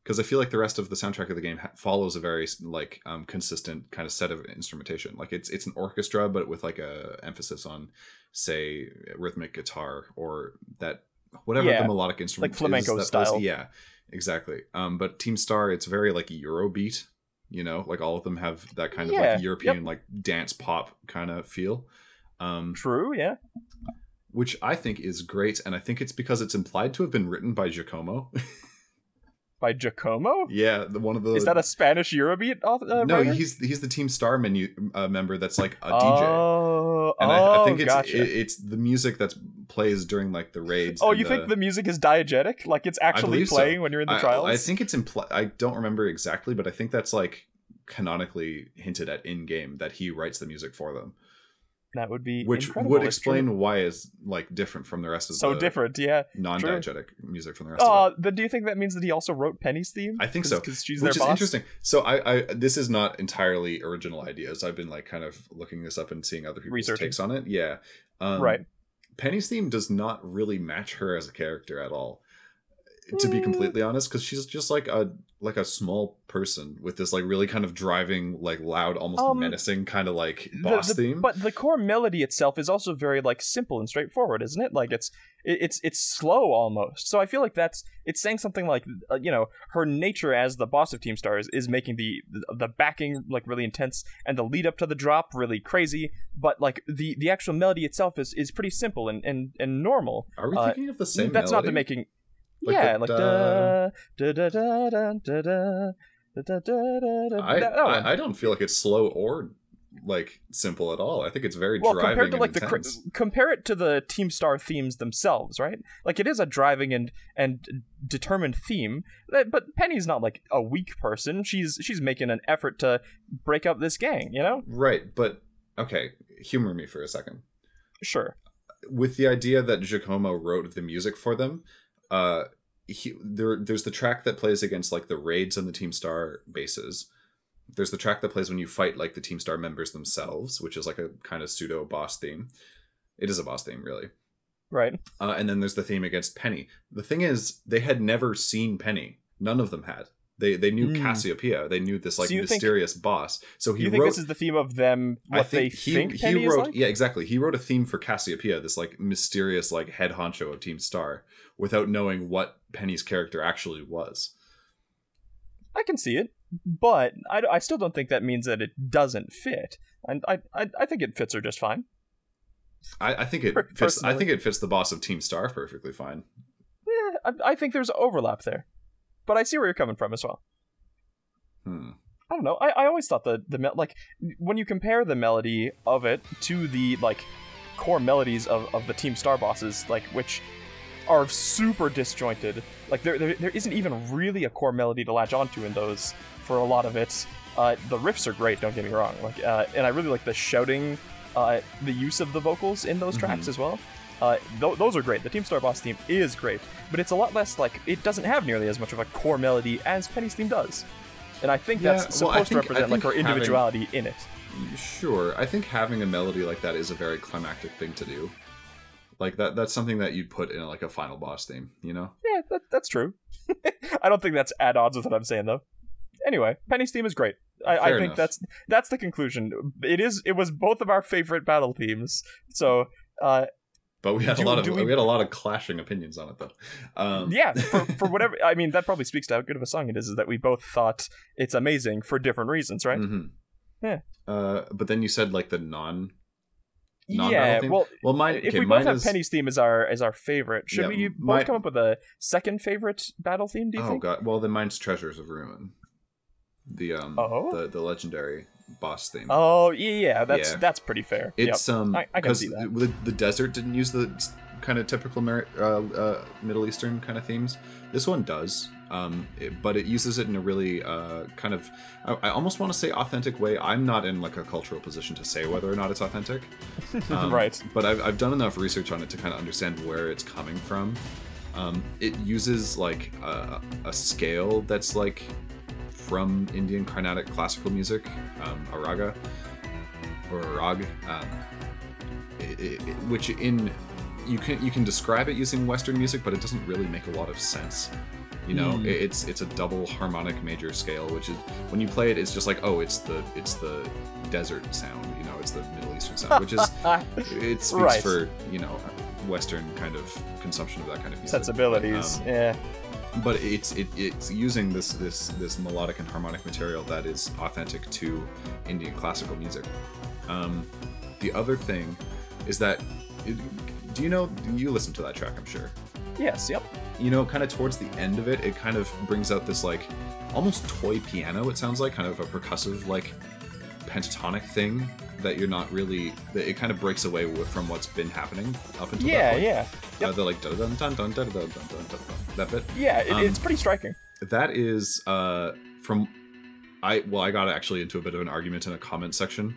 Because I feel like the rest of the soundtrack of the game ha- follows a very like um, consistent kind of set of instrumentation. Like it's it's an orchestra, but with like a emphasis on, say, rhythmic guitar or that whatever Yeah, the melodic instrument like flamenco is plays- style. Yeah, exactly. Um, but Team Star, it's very like Eurobeat. You know, like all of them have that kind of like European like dance pop kind of feel. Um, True, yeah. which I think is great, and I think it's because it's implied to have been written by Giacomo. By Giacomo? yeah, the one of the Is that a Spanish Eurobeat author? Uh, no? writer? He's he's the Team Star menu uh, member. That's like a DJ, Oh, and oh, I, I think it's gotcha. it, it's the music that plays during like the raids. oh, you think the music is diegetic? Like it's actually believe so. playing when you're in the I, trials? I think it's implied. I don't remember exactly, but I think that's like canonically hinted at in game that he writes the music for them. That would be which incredible. would explain why it's like different from the rest of so the different. Yeah. non-diegetic music from the rest of Oh, it. then do you think that means that he also wrote Penny's theme? I think so, because she's Which is boss. interesting. So I, I this is not entirely original ideas. I've been like kind of looking this up and seeing other people's Researching. takes on it. Yeah. Um, Right. Penny's theme does not really match her as a character at all. To be Mm. completely honest, because she's just like a like a small person with this like really kind of driving, like loud, almost Um, menacing kind of like boss the- theme. But the core melody itself is also very like simple and straightforward, isn't it? Like it's it, it's it's slow almost. So I feel like that's it's saying something like uh, you know her nature as the boss of Team Stars is making the the backing like really intense and the lead up to the drop really crazy. But like the the actual melody itself is is pretty simple and and and normal. Are we uh, thinking of the same? that's not the making. Like yeah, like da da da da da da da. Da, da, da, I, I, I don't feel like it's slow or like simple at all. I think it's very well, driving compared to like intense. the compare it to the Team Star themes themselves, right? Like it is a driving and and determined theme. But Penny's not like a weak person. She's she's making an effort to break up this gang, you know? Right, but okay, humor me for a second. Sure. With the idea that Giacomo wrote the music for them, uh, he, there there's the track that plays against like the raids on the Team Star bases. There's the track that plays when you fight like the Team Star members themselves, which is like a kind of pseudo boss theme. It is a boss theme, really. right Uh, and then there's the theme against Penny. The thing is, they had never seen Penny. None of them had. They they knew Mm. Cassiopeia. They knew this like So you think- mysterious boss. So do he you think wrote. this is the theme of them what I think they he think he penny wrote like yeah exactly. He wrote a theme for Cassiopeia, this like mysterious like head honcho of Team Star, without knowing what Penny's character actually was. i can see it but I, I still don't think that means that it doesn't fit and I, I i think it fits her just fine I, I think it Per- fits. I think it fits the boss of Team Star perfectly fine. yeah I, I think there's overlap there but i see where you're coming from as well Hmm. I don't know. I, I always thought the the mel- like when you compare the melody of it to the like core melodies of, of the Team Star bosses, like which are super disjointed. Like there, there there isn't even really a core melody to latch onto in those for a lot of it. Uh, the riffs are great. Don't get me wrong. Like uh, and I really like the shouting, uh, the use of the vocals in those tracks as well. Uh, th- those are great. The Team Star boss theme is great, but it's a lot less like it doesn't have nearly as much of a core melody as Penny's theme does. And I think Yeah, that's well, supposed to think- I represent like her having- individuality in it. Sure, I think having a melody like that is a very climactic thing to do. Like that. That's something that you'd put in like a final boss theme. You know. Yeah, that, that's true. I don't think that's at odds with what I'm saying though. Anyway, Penny's theme is great. I, I think enough. that's that's the conclusion. It is. It was both of our favorite battle themes. So uh, But we had Do- a lot of we, we- had a lot of clashing opinions on it though. Um, yeah, for, for whatever. I mean, that probably speaks to how good of a song it is. Is that we both thought it's amazing for different reasons, right? mhm. Yeah. Uh, but then you said like the non. Yeah. Well, Well, mine. if okay, we mine both have is, Penny's theme as our as our favorite, should Yeah, we both my- come up with a second favorite battle theme? Do you Oh think? god. Well, then mine's Treasures of Ruin. The um Oh? the the legendary boss theme. Oh yeah, yeah, that's Yeah. that's pretty fair. It's um I- I can because the, the desert didn't use the kind of typical Mer- uh, uh, Middle Eastern kind of themes. This one does, um, it- but it uses it in a really uh, kind of I, I almost want to say authentic way. I'm not in like a cultural position to say whether or not it's authentic, um, Right. But I've I've done enough research on it to kind of understand where it's coming from. Um, it uses like a, a scale that's like from Indian Carnatic classical music, um, a raga or a rag, um, it, it, it- which in you can you can describe it using Western music, but it doesn't really make a lot of sense. You know, it- it's it's a double harmonic major scale, which is when you play it, it's just like oh, it's the it's the desert sound. You know, it's the Middle Eastern sound, which is it speaks Right. for you know Western kind of consumption of that kind of music. sensibilities. Um, yeah. but it's it, it's using this this this melodic and harmonic material that is authentic to Indian classical music. Um, the other thing is that it, do you know you listen to that track? I'm sure. Yes. Yep. You know, kind of towards the end of it, it kind of brings out this like almost toy piano. It sounds like kind of a percussive like pentatonic thing that you're not really. That it kind of breaks away from what's been happening up until Yeah. that point. Yeah. yeah. Uh, the like dun dun dun dun dun dun dun dun dun that bit. Yeah. It, Um, it's pretty striking. That is uh from I well I got actually into a bit of an argument in a comment section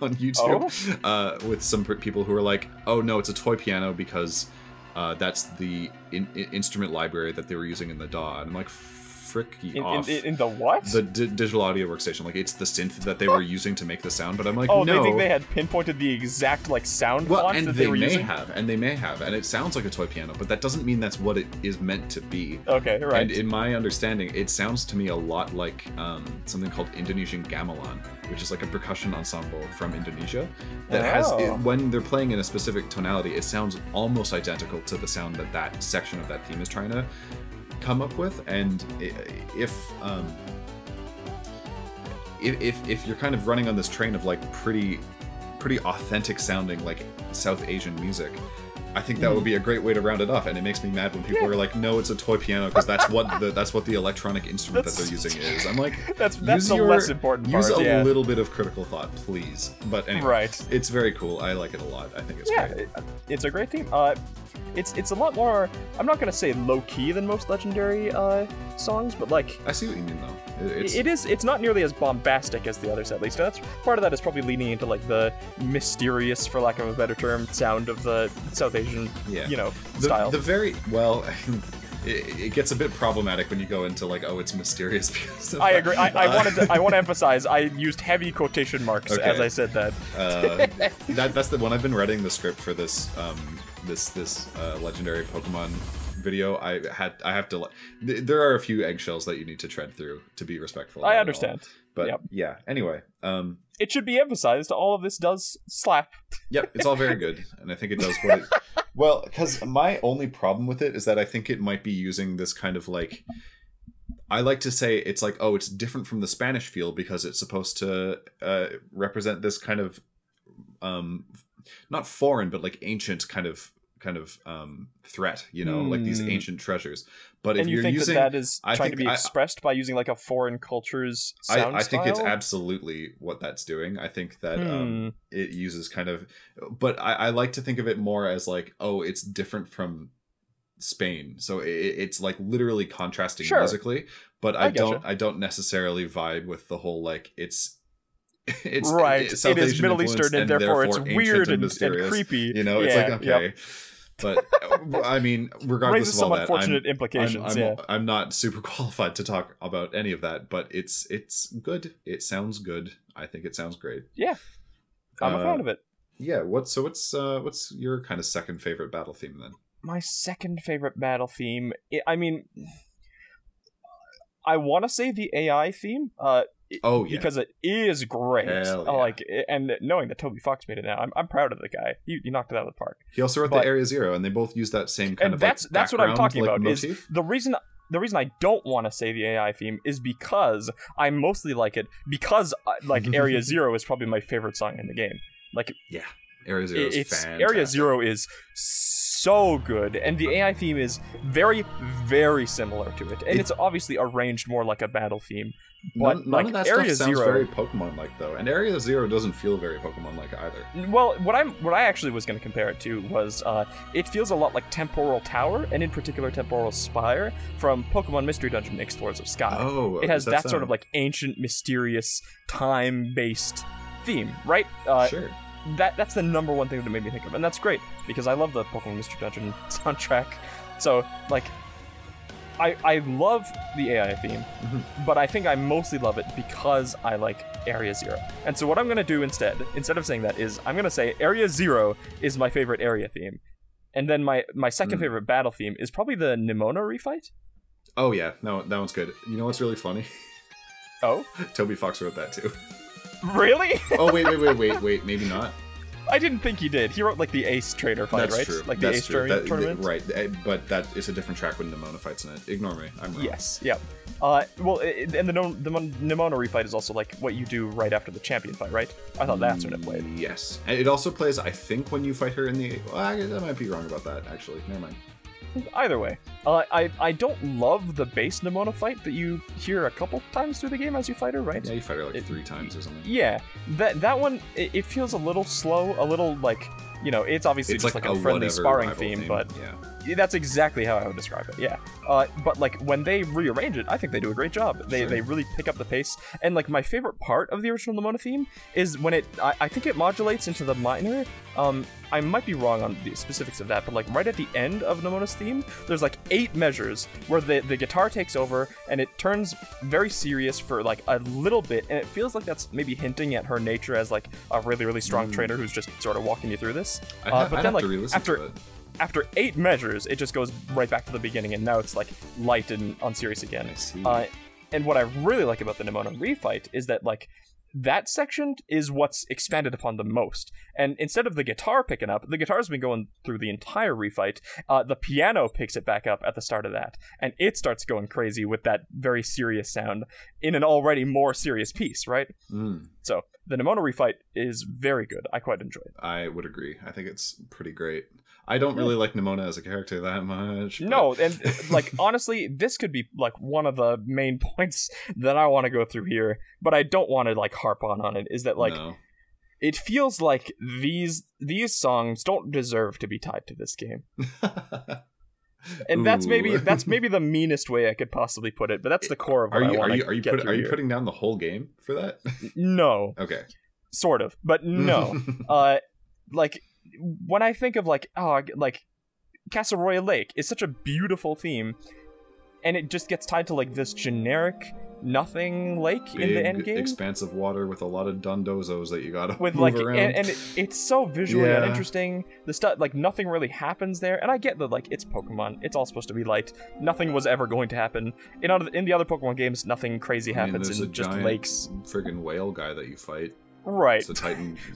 on YouTube uh, with some people who are like, "Oh no, it's a toy piano because uh, that's the in- in- instrument library that they were using in the DAW." And I'm like, "Frick ye In, off!" in, in the what? the di- digital audio workstation, like it's the synth that they were using to make the sound. But I'm like, oh, no. they think they had pinpointed the exact like sound well, font and that they, they were may using. have, and they may have, and it sounds like a toy piano, but that doesn't mean that's what it is meant to be. Okay, right. And in my understanding, it sounds to me a lot like um, something called Indonesian gamelan, which is like a percussion ensemble from Indonesia that has, Oh. it, when they're playing in a specific tonality, it sounds almost identical to the sound that that section of that theme is trying to come up with. And if um, if, if you're kind of running on this train of like pretty pretty authentic sounding like South Asian music. I think that would be a great way to round it off, and it makes me mad when people Hmm. Yeah. are like, "No, it's a toy piano," because that's what the that's what the electronic instrument that they're using is. I'm like, that's that's use the your- less important use part. a yeah. little bit of critical thought, please. But anyway, Right. it's very cool. I like it a lot. I think it's Yeah, great. it- it's a great theme. Uh, it's it's a lot more. I'm not gonna say low key than most legendary uh songs, but like I see what you mean, though. It- It's, it is. It's not nearly as bombastic as the others, at least. And that's part of that is probably leaning into like the mysterious, for lack of a better term, sound of the South Asian, Yeah. you know, the, style. the very well. It, it gets a bit problematic when you go into like, oh, it's mysterious because. I agree. I, I Uh, wanted. To, I want to emphasize. I used heavy quotation marks Okay. as I said that. uh, that that's the one I've been writing the script for this um this this uh, legendary Pokemon video. I had I have to. th- There are a few eggshells that you need to tread through to be respectful. I all. understand. But Yep. yeah. Anyway, um, It should be emphasized. All of this does slap. Yep, it's all very good, and I think it does what it. Well, because my only problem with it is that I think it might be using this kind of like. I like to say it's like, oh, it's different from the Spanish feel because it's supposed to uh, represent this kind of, um, not foreign but like ancient kind of kind of um threat, you know, like these Hmm. ancient treasures. But if and you you're think using, that that is I trying to be I- expressed by using like a foreign culture's sound I, I think it's absolutely what that's doing. I think that um, Hmm. it uses kind of but I, I like to think of it more as like oh it's different from spain so it, it's like literally contrasting Sure. musically but i, don't i don't necessarily vibe with the whole like it's it's right. it is Middle Eastern, and, therefore, it's weird and, and mysterious. creepy. you know it's Yeah, like yep. But uh, i mean regardless Raises of all some that I'm, unfortunate I'm, implications. I'm, yeah. I'm not super qualified to talk about any of that, but it's it's good. It sounds good. I think it sounds great. Yeah, I'm a uh, fan of it. Yeah. What? So what's uh what's your kind of second favorite battle theme then? My second favorite battle theme. I I mean, I want to say the AI theme. Uh, Oh yeah. because it is great. Yeah. Like, and knowing that Toby Fox made it now, I'm, I'm proud of the guy. He, he knocked it out of the park. he also wrote but- the Area Zero, and they both use that same kind and of that's like, that's what I'm talking like, about. Is the reason the reason I don't want to say the AI theme is because I mostly like it because uh, like Area Zero is probably my favorite song in the game. Like yeah. Area Zero it's fantastic. Area Zero is so good, and the AI theme is very, very similar to it, and It- it's obviously arranged more like a battle theme. But None, none like of that Area stuff sounds Zero, very Pokemon-like though, and Area Zero doesn't feel very Pokemon-like either. well, what I'm what I actually was going to compare it to was uh, it feels a lot like Temporal Tower, and in particular Temporal Spire from Pokemon Mystery Dungeon: Explorers of Sky. Oh, it has does that sort of like ancient, mysterious, time-based theme, right? Uh, sure. That that's the number one thing that made me think of, and that's great because I love the Pokemon Mystery Dungeon soundtrack. So like, I I love the AI theme, Mhm. but I think I mostly love it because I like Area Zero. And so what I'm gonna do instead, instead of saying that, is I'm gonna say Area Zero is my favorite area theme, and then my my second Hmm. favorite battle theme is probably the Nemona refight. Oh yeah, no, that one's good. You know what's really funny? Oh, Toby Fox wrote that too. Really? Oh wait, wait, wait, wait, wait. Maybe not. I didn't think he did. He wrote like the Ace Trainer fight, That's right? true. Like the That's Ace true. That- tournament. right? eh, But that is a different track when Nemona fights in it. Ignore me. I'm wrong. Yes. Yep. Uh, well, i- and the no- the Nemona refight is also like what you do right after the champion fight, right? I thought that's when it played. Yes, and it also plays. I think when you fight her in the. Well, I, I might be wrong about that. Actually, never mind. Either way, Uh, I I don't love the base Nemona fight that you hear a couple times through the game as you fight her, right? Yeah, you fight her like It- three times or something. Yeah, that that one it, it feels a little slow, a little like you know, it's obviously It's just like, like, a a friendly sparring rival theme, but yeah, that's exactly how I would describe it. Yeah. Uh, but like when they rearrange it, I think they do a great job. They Sure. they really pick up the pace. And like my favorite part of the original Nemona theme is when it I, I think it modulates into the minor. Um, I might be wrong on the specifics of that, but like right at the end of Nemona's theme, there's like eight measures where the the guitar takes over and it turns very serious for like a little bit, and it feels like that's maybe hinting at her nature as like a really really strong trainer who's just sort of walking you through this. I'd, Uh, but I'd then have like after after eight measures, it just goes right back to the beginning, and now it's like light and unserious again. I see. Uh, and what I really like about the Nemona refight is that like that section is what's expanded upon the most. And instead of the guitar picking up, the guitar's been going through the entire refight. Uh, the piano picks it back up at the start of that, and it starts going crazy with that very serious sound in an already more serious piece, right? Mm, So the Nemona refight is very good. I quite enjoy it. I would agree. I think it's pretty great. I don't really like Nemona as a character that much. but- No, and like honestly, this could be like one of the main points that I want to go through here, but I don't want to like harp on on it. Is that like no. It feels like these these songs don't deserve to be tied to this game, and that's maybe that's maybe the meanest way I could possibly put it. But that's the core of what Are I you are you are you, get put, are you putting down the whole game for that? No, okay. sort of, but no. uh, like when I think of like oh like Casseroya Lake is such a beautiful theme, and it just gets tied to like this generic nothing lake in the end Big, game expansive water with a lot of Dondozos that you gotta with move like around. and, and it, it's so visually Yeah. uninteresting. The stuff like nothing really happens there, and I get that like it's Pokemon, it's all supposed to be light. Nothing was ever going to happen in other, in the other Pokemon games. Nothing crazy I mean, happens in just giant lakes, friggin' whale guy that you fight. right? It's a Titan.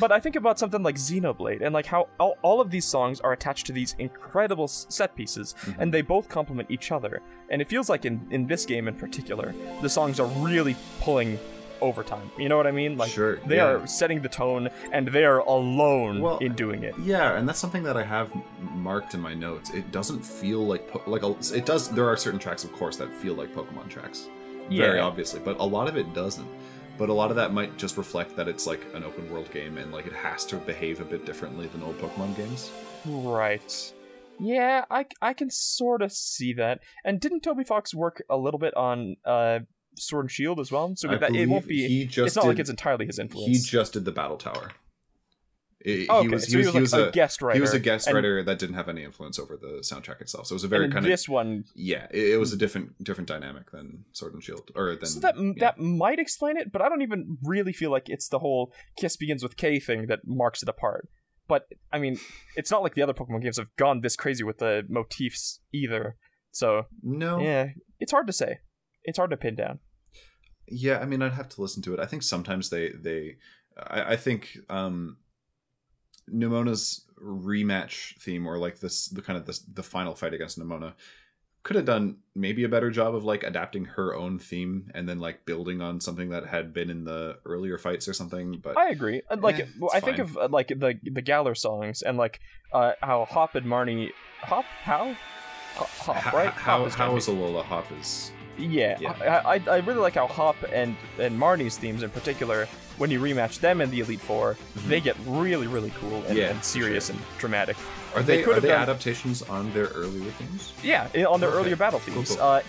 but I think about something like Xenoblade and like how all, all of these songs are attached to these incredible s- set pieces, Mm-hmm. and they both complement each other. And it feels like in in this game in particular, the songs are really pulling overtime. You know what I mean? Like Sure, they yeah. are setting the tone, and they are alone Well, in doing it. Yeah, and that's something that I have marked in my notes. It doesn't feel like po- like a, it does. There are certain tracks, of course, that feel like Pokemon tracks, very Yeah. obviously, but a lot of it doesn't. But a lot of that might just reflect that it's like an open world game and like it has to behave a bit differently than old Pokemon games. Right. Yeah, I, I can sort of see that. And didn't Toby Fox work a little bit on uh, Sword and Shield as well? So that, it won't be. He just It's not did, like it's entirely his influence. He just did the Battle Tower. It- Oh, he okay, was so he was, like, a, guest writer. He was a guest and- writer that didn't have any influence over the soundtrack itself. So it was a very in kind of this one, yeah. It, it was a different different dynamic than Sword and Shield or than so that yeah. that might explain it, but I don't even really feel like it's the whole Kiss begins with K thing that marks it apart. But I mean, it's not like the other Pokemon games have gone this crazy with the motifs either. So no yeah, it's hard to say. It's hard to pin down. Yeah, I mean, I'd have to listen to it. I think sometimes they they, I, I think um, Nemona's rematch theme or like this the kind of the the final fight against Nemona could have done maybe a better job of like adapting her own theme and then like building on something that had been in the earlier fights or something. But I agree. Uh, Like Eh, I think of uh, like the the Galar songs and like uh, how Hop and Marnie, Hop how, Hop, Hop right? how, Hop is how gonna Alola Hop is yeah. yeah. I, I I really like how Hop and and Marnie's themes in particular. When you rematch them in the Elite 4 they get really really cool and, Mm-hmm. Yeah, and serious sure. and dramatic. are They they, could are have they done- adaptations on their earlier themes? Yeah, on their Okay. earlier battle themes. cool. Uh,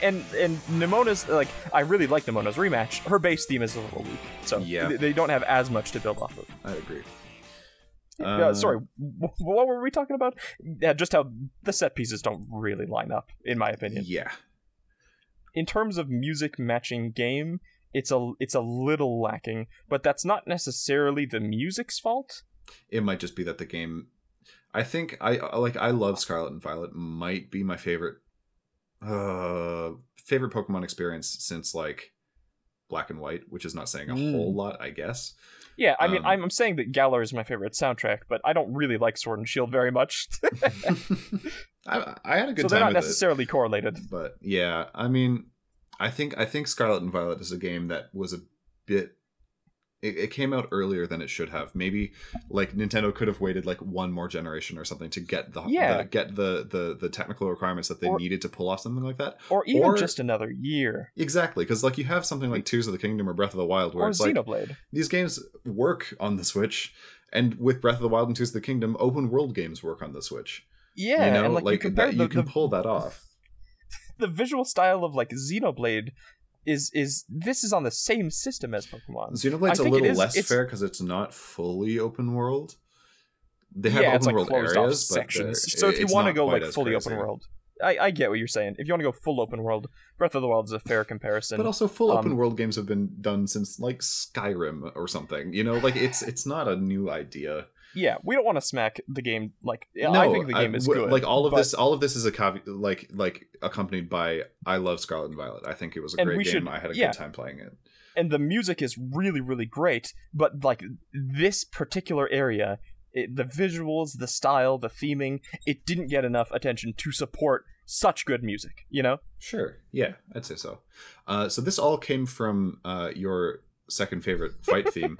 and and Nemona's like I really like Nemona's rematch. Her base theme is a little weak, so Yeah. they, don't have as much to build off of. I agree. Yeah, Uh, sorry, wh- what were we talking about? Yeah, just how the set pieces don't really line up, in my opinion. Yeah, In terms of music matching game, it's a it's a little lacking, but that's not necessarily the music's fault. it might just be that the game i think i I- like i love scarlet and violet might be my favorite uh favorite pokemon experience since like black and white which is not saying a Mm. whole lot i guess Yeah, I mean, Um, I'm, I'm saying that Galar is my favorite soundtrack, but I don't really like Sword and Shield very much, I, I had a good time. so they're not necessarily correlated. but yeah i mean i think i think scarlet and violet is a game that was a bit it, it came out earlier than it should have. Maybe like Nintendo could have waited like one more generation or something to get the, Yeah. the get the, the the technical requirements that they Or- needed to pull off something like that. or even Or- just another year, Exactly, because like you have something like Tears of the Kingdom or Breath of the Wild, where or it's like Xenoblade. these games work on the Switch, and with Breath of the Wild and Tears of the Kingdom, open world games work on the Switch. Yeah, you know, and like, like, you that, the, you can the, pull that off. The visual style of like Xenoblade is is this is on the same system as Pokemon. Xenoblade's a little is- less it's- fair because it's not fully open world. They have yeah, open like world areas, sections. So if you want to go like fully crazy. open world, I, I get what you're saying. If you want to go full open world, Breath of the Wild is a fair comparison. But also, full open um, world games have been done since like Skyrim or something. You know, like it's it's not a new idea. Yeah, we don't want to smack the game like no, I think the game is w- good. Like all of but- this, all of this is a caveat, like like accompanied by I love Scarlet and Violet. I think it was a And great game. should- I had a yeah. good time playing it. and the music is really really great but like this particular area it, the visuals the style the theming it didn't get enough attention to support such good music you know Sure. Yeah, I'd say so. Uh, so this all came from uh, your second favorite fight theme.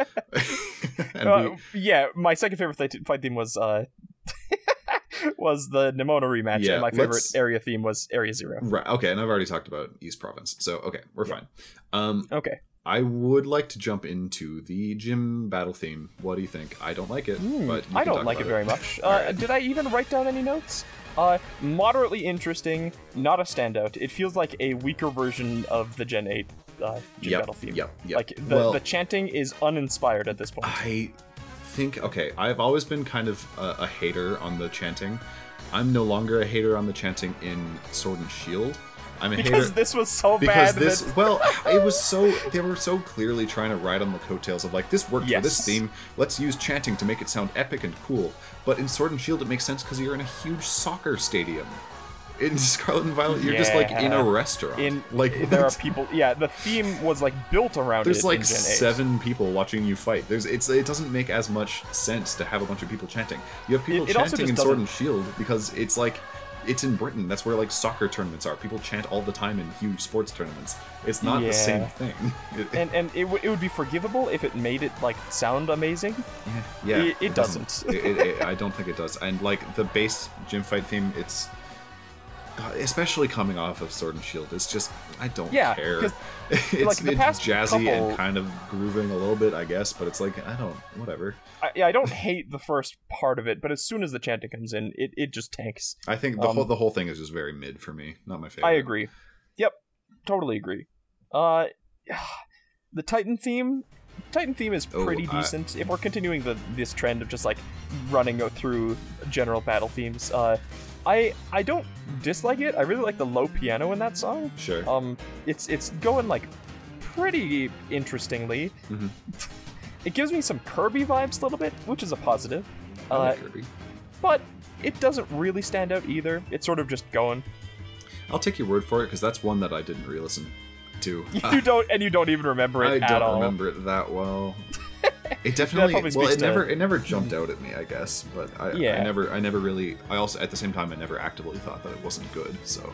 Uh, we, yeah my second favorite fight fight theme was uh was the Nemona rematch Yeah, and my favorite let's- area theme was area zero right, okay, and I've already talked about East Province, so okay, we're Yeah. fine. Um, okay I would like to jump into the gym battle theme. What do you think? I don't like it, Hmm, but I don't like it very much. Uh, Alright. Did I even write down any notes? Uh, moderately interesting, not a standout. It feels like a weaker version of the Gen 8 uh, Gym Yep, Battle theme. yep, yep. Like the, Well- the chanting is uninspired at this point. I think okay. I've always been kind of a, a hater on the chanting. I'm no longer a hater on the chanting in Sword and Shield. I'm a because hater this was so because bad this that well it was so they were so clearly trying to ride on the coattails of like this worked for this theme let's use chanting to make it sound epic and cool but in sword and shield it makes sense because you're in a huge soccer stadium in scarlet and violet you're just like in a restaurant in like there are people. Yeah, the theme was like built around there's like in Gen 8. seven people watching you fight there's it's it doesn't make as much sense to have a bunch of people chanting you have people It- it chanting in sword doesn't- and shield because it's like it's in Britain. That's where like soccer tournaments are. People chant all the time in huge sports tournaments. It's not the same thing. And and it, w- it would be forgivable if it made it like sound amazing. Yeah, It- it doesn't. it, it, it- I don't think it does. And like the base gym fight theme, it's especially coming off of Sword and Shield. It's just I don't care. Yeah, care. It's, like, it's jazzy couple- and kind of grooving a little bit, I guess. But it's like I don't, whatever. I, yeah, I don't hate the first part of it, but as soon as the chanting comes in, it, it just tanks. I think the Um, whole the whole thing is just very mid for me. Not my favorite. I agree. Yep, totally agree. Uh, the Titan theme, Titan theme is Oh, pretty I- decent. If we're continuing the this trend of just like running through general battle themes, uh, I I don't dislike it. I really like the low piano in that song. Sure. Um, it's it's going like pretty interestingly. Mm-hmm. It gives me some Kirby vibes a little bit, which is a positive. I Uh, Kirby. but it doesn't really stand out either. It's sort of just going. I'll take your word for it because that's one that I didn't re-listen to. Uh, You don't, and you don't even remember it at all. I don't all. remember it that well. It definitely well, it to- never it never jumped out at me, I guess. But I, I never I never really I also at the same time I never actively thought that it wasn't good. So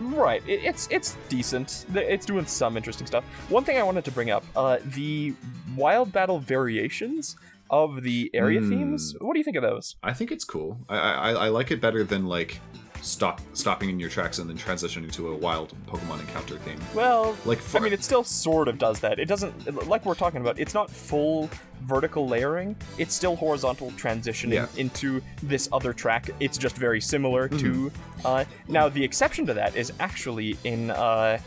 Right, it, it's it's decent. It's doing some interesting stuff. One thing I wanted to bring up: uh, the wild battle variations of the area Hmm. themes. What do you think of those? I think it's cool. I I, I like it better than like stop stopping in your tracks and then transitioning to a wild Pokemon encounter theme. Well, Like I mean, it still sort of does that. It doesn't, like we're talking about. It's not full vertical layering. It's still horizontal transitioning Yeah. into this other track. It's just very similar to. Mm-hmm. Uh, now, the exception to that is actually in uh,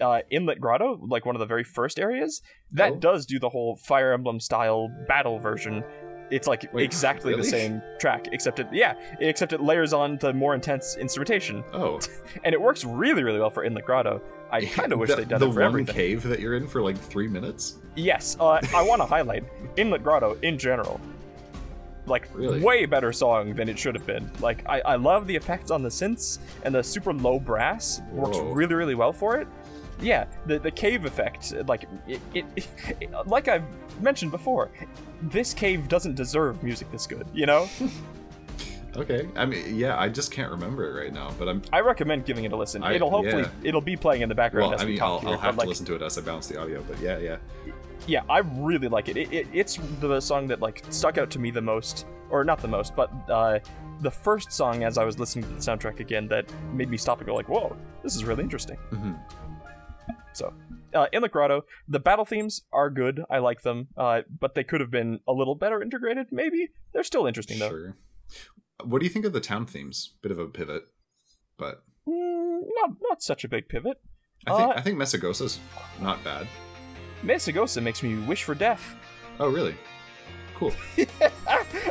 uh, Inlet Grotto, like one of the very first areas. That Oh. does do the whole Fire Emblem style battle version. It's like Wait, exactly really? the same track, except it, yeah, except it layers on the more intense instrumentation, oh, and it works really, really well for Inlet Grotto. I kind of wish the, they'd done the it for one everything. cave that you're in for like three minutes. Yes, uh, I want to highlight Inlet Grotto in general. Like, Really? way better song than it should have been. Like, I, I love the effects on the synths, and the super low brass works Whoa. really, really well for it. Yeah, the, the cave effect, like, it, it, it, like I've mentioned before, this cave doesn't deserve music this good, you know? Okay. I mean, yeah, I just can't remember it right now, but I'm. I recommend giving it a listen. I- it'll hopefully yeah. it'll be playing in the background Well, as I we mean, talk I'll, here. I'll but, have like, to listen to it as I balance the audio, but yeah, yeah. yeah, I really like it. It, it. It's the song that like stuck out to me the most, or not the most, but uh, the first song as I was listening to the soundtrack again that made me stop and go like, "Whoa, this is really interesting." hmm So, uh, in the grotto, the battle themes are good. I like them, uh, but they could have been a little better integrated. Maybe they're still interesting though. Sure. What do you think of the town themes? Bit of a pivot, but Mm, not not such a big pivot. I think Uh, I think Mesagoza's not bad. Mesagosa makes me wish for death. Oh, really? Cool.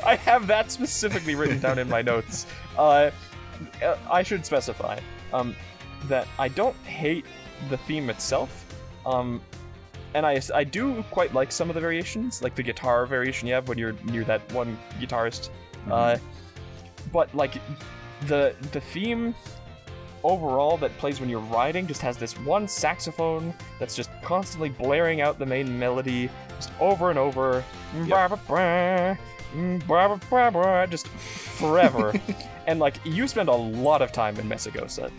I have that specifically written down in my notes. Uh, uh, I should specify um, that I don't hate the theme itself, um, and I, I do quite like some of the variations, like the guitar variation you have when you're near that one guitarist. Uh, but like the the theme overall that plays when you're riding just has this one saxophone that's just constantly blaring out the main melody just over and over. Ba-ba-ba, mm, just forever. And like you spend a lot of time in Mesagoza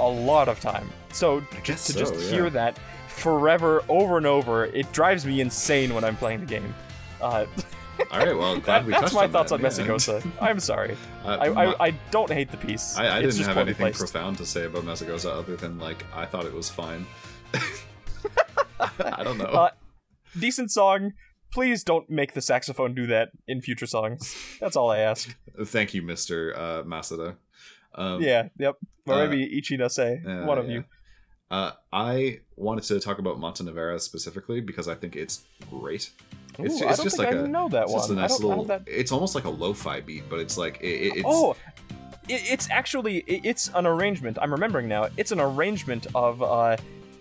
a lot of time so guess to so, just yeah. hear that forever over and over it drives me insane when i'm playing the game uh, All right. Well, glad that- we that's my thoughts that, on yeah. Mesagoza i'm sorry Uh, I, my- I, I don't hate the piece. I, I didn't have anything placed. profound to say about Mesagoza other than like I thought it was fine. I don't know. Uh, Decent song. Please don't make the saxophone do that in future songs. That's all I ask. Thank you, Mister uh, Masuda. Um, yeah, yep. Or uh, maybe say uh, one of yeah. you. Uh, I wanted to talk about Montenevera specifically because I think it's great. It's, Ooh, it's just like I a know that it's just a. I nice little. that... It's almost like a lo-fi beat, but it's like it, it- it's Oh, it, it's actually it, it's an arrangement. I'm remembering now. It's an arrangement of uh,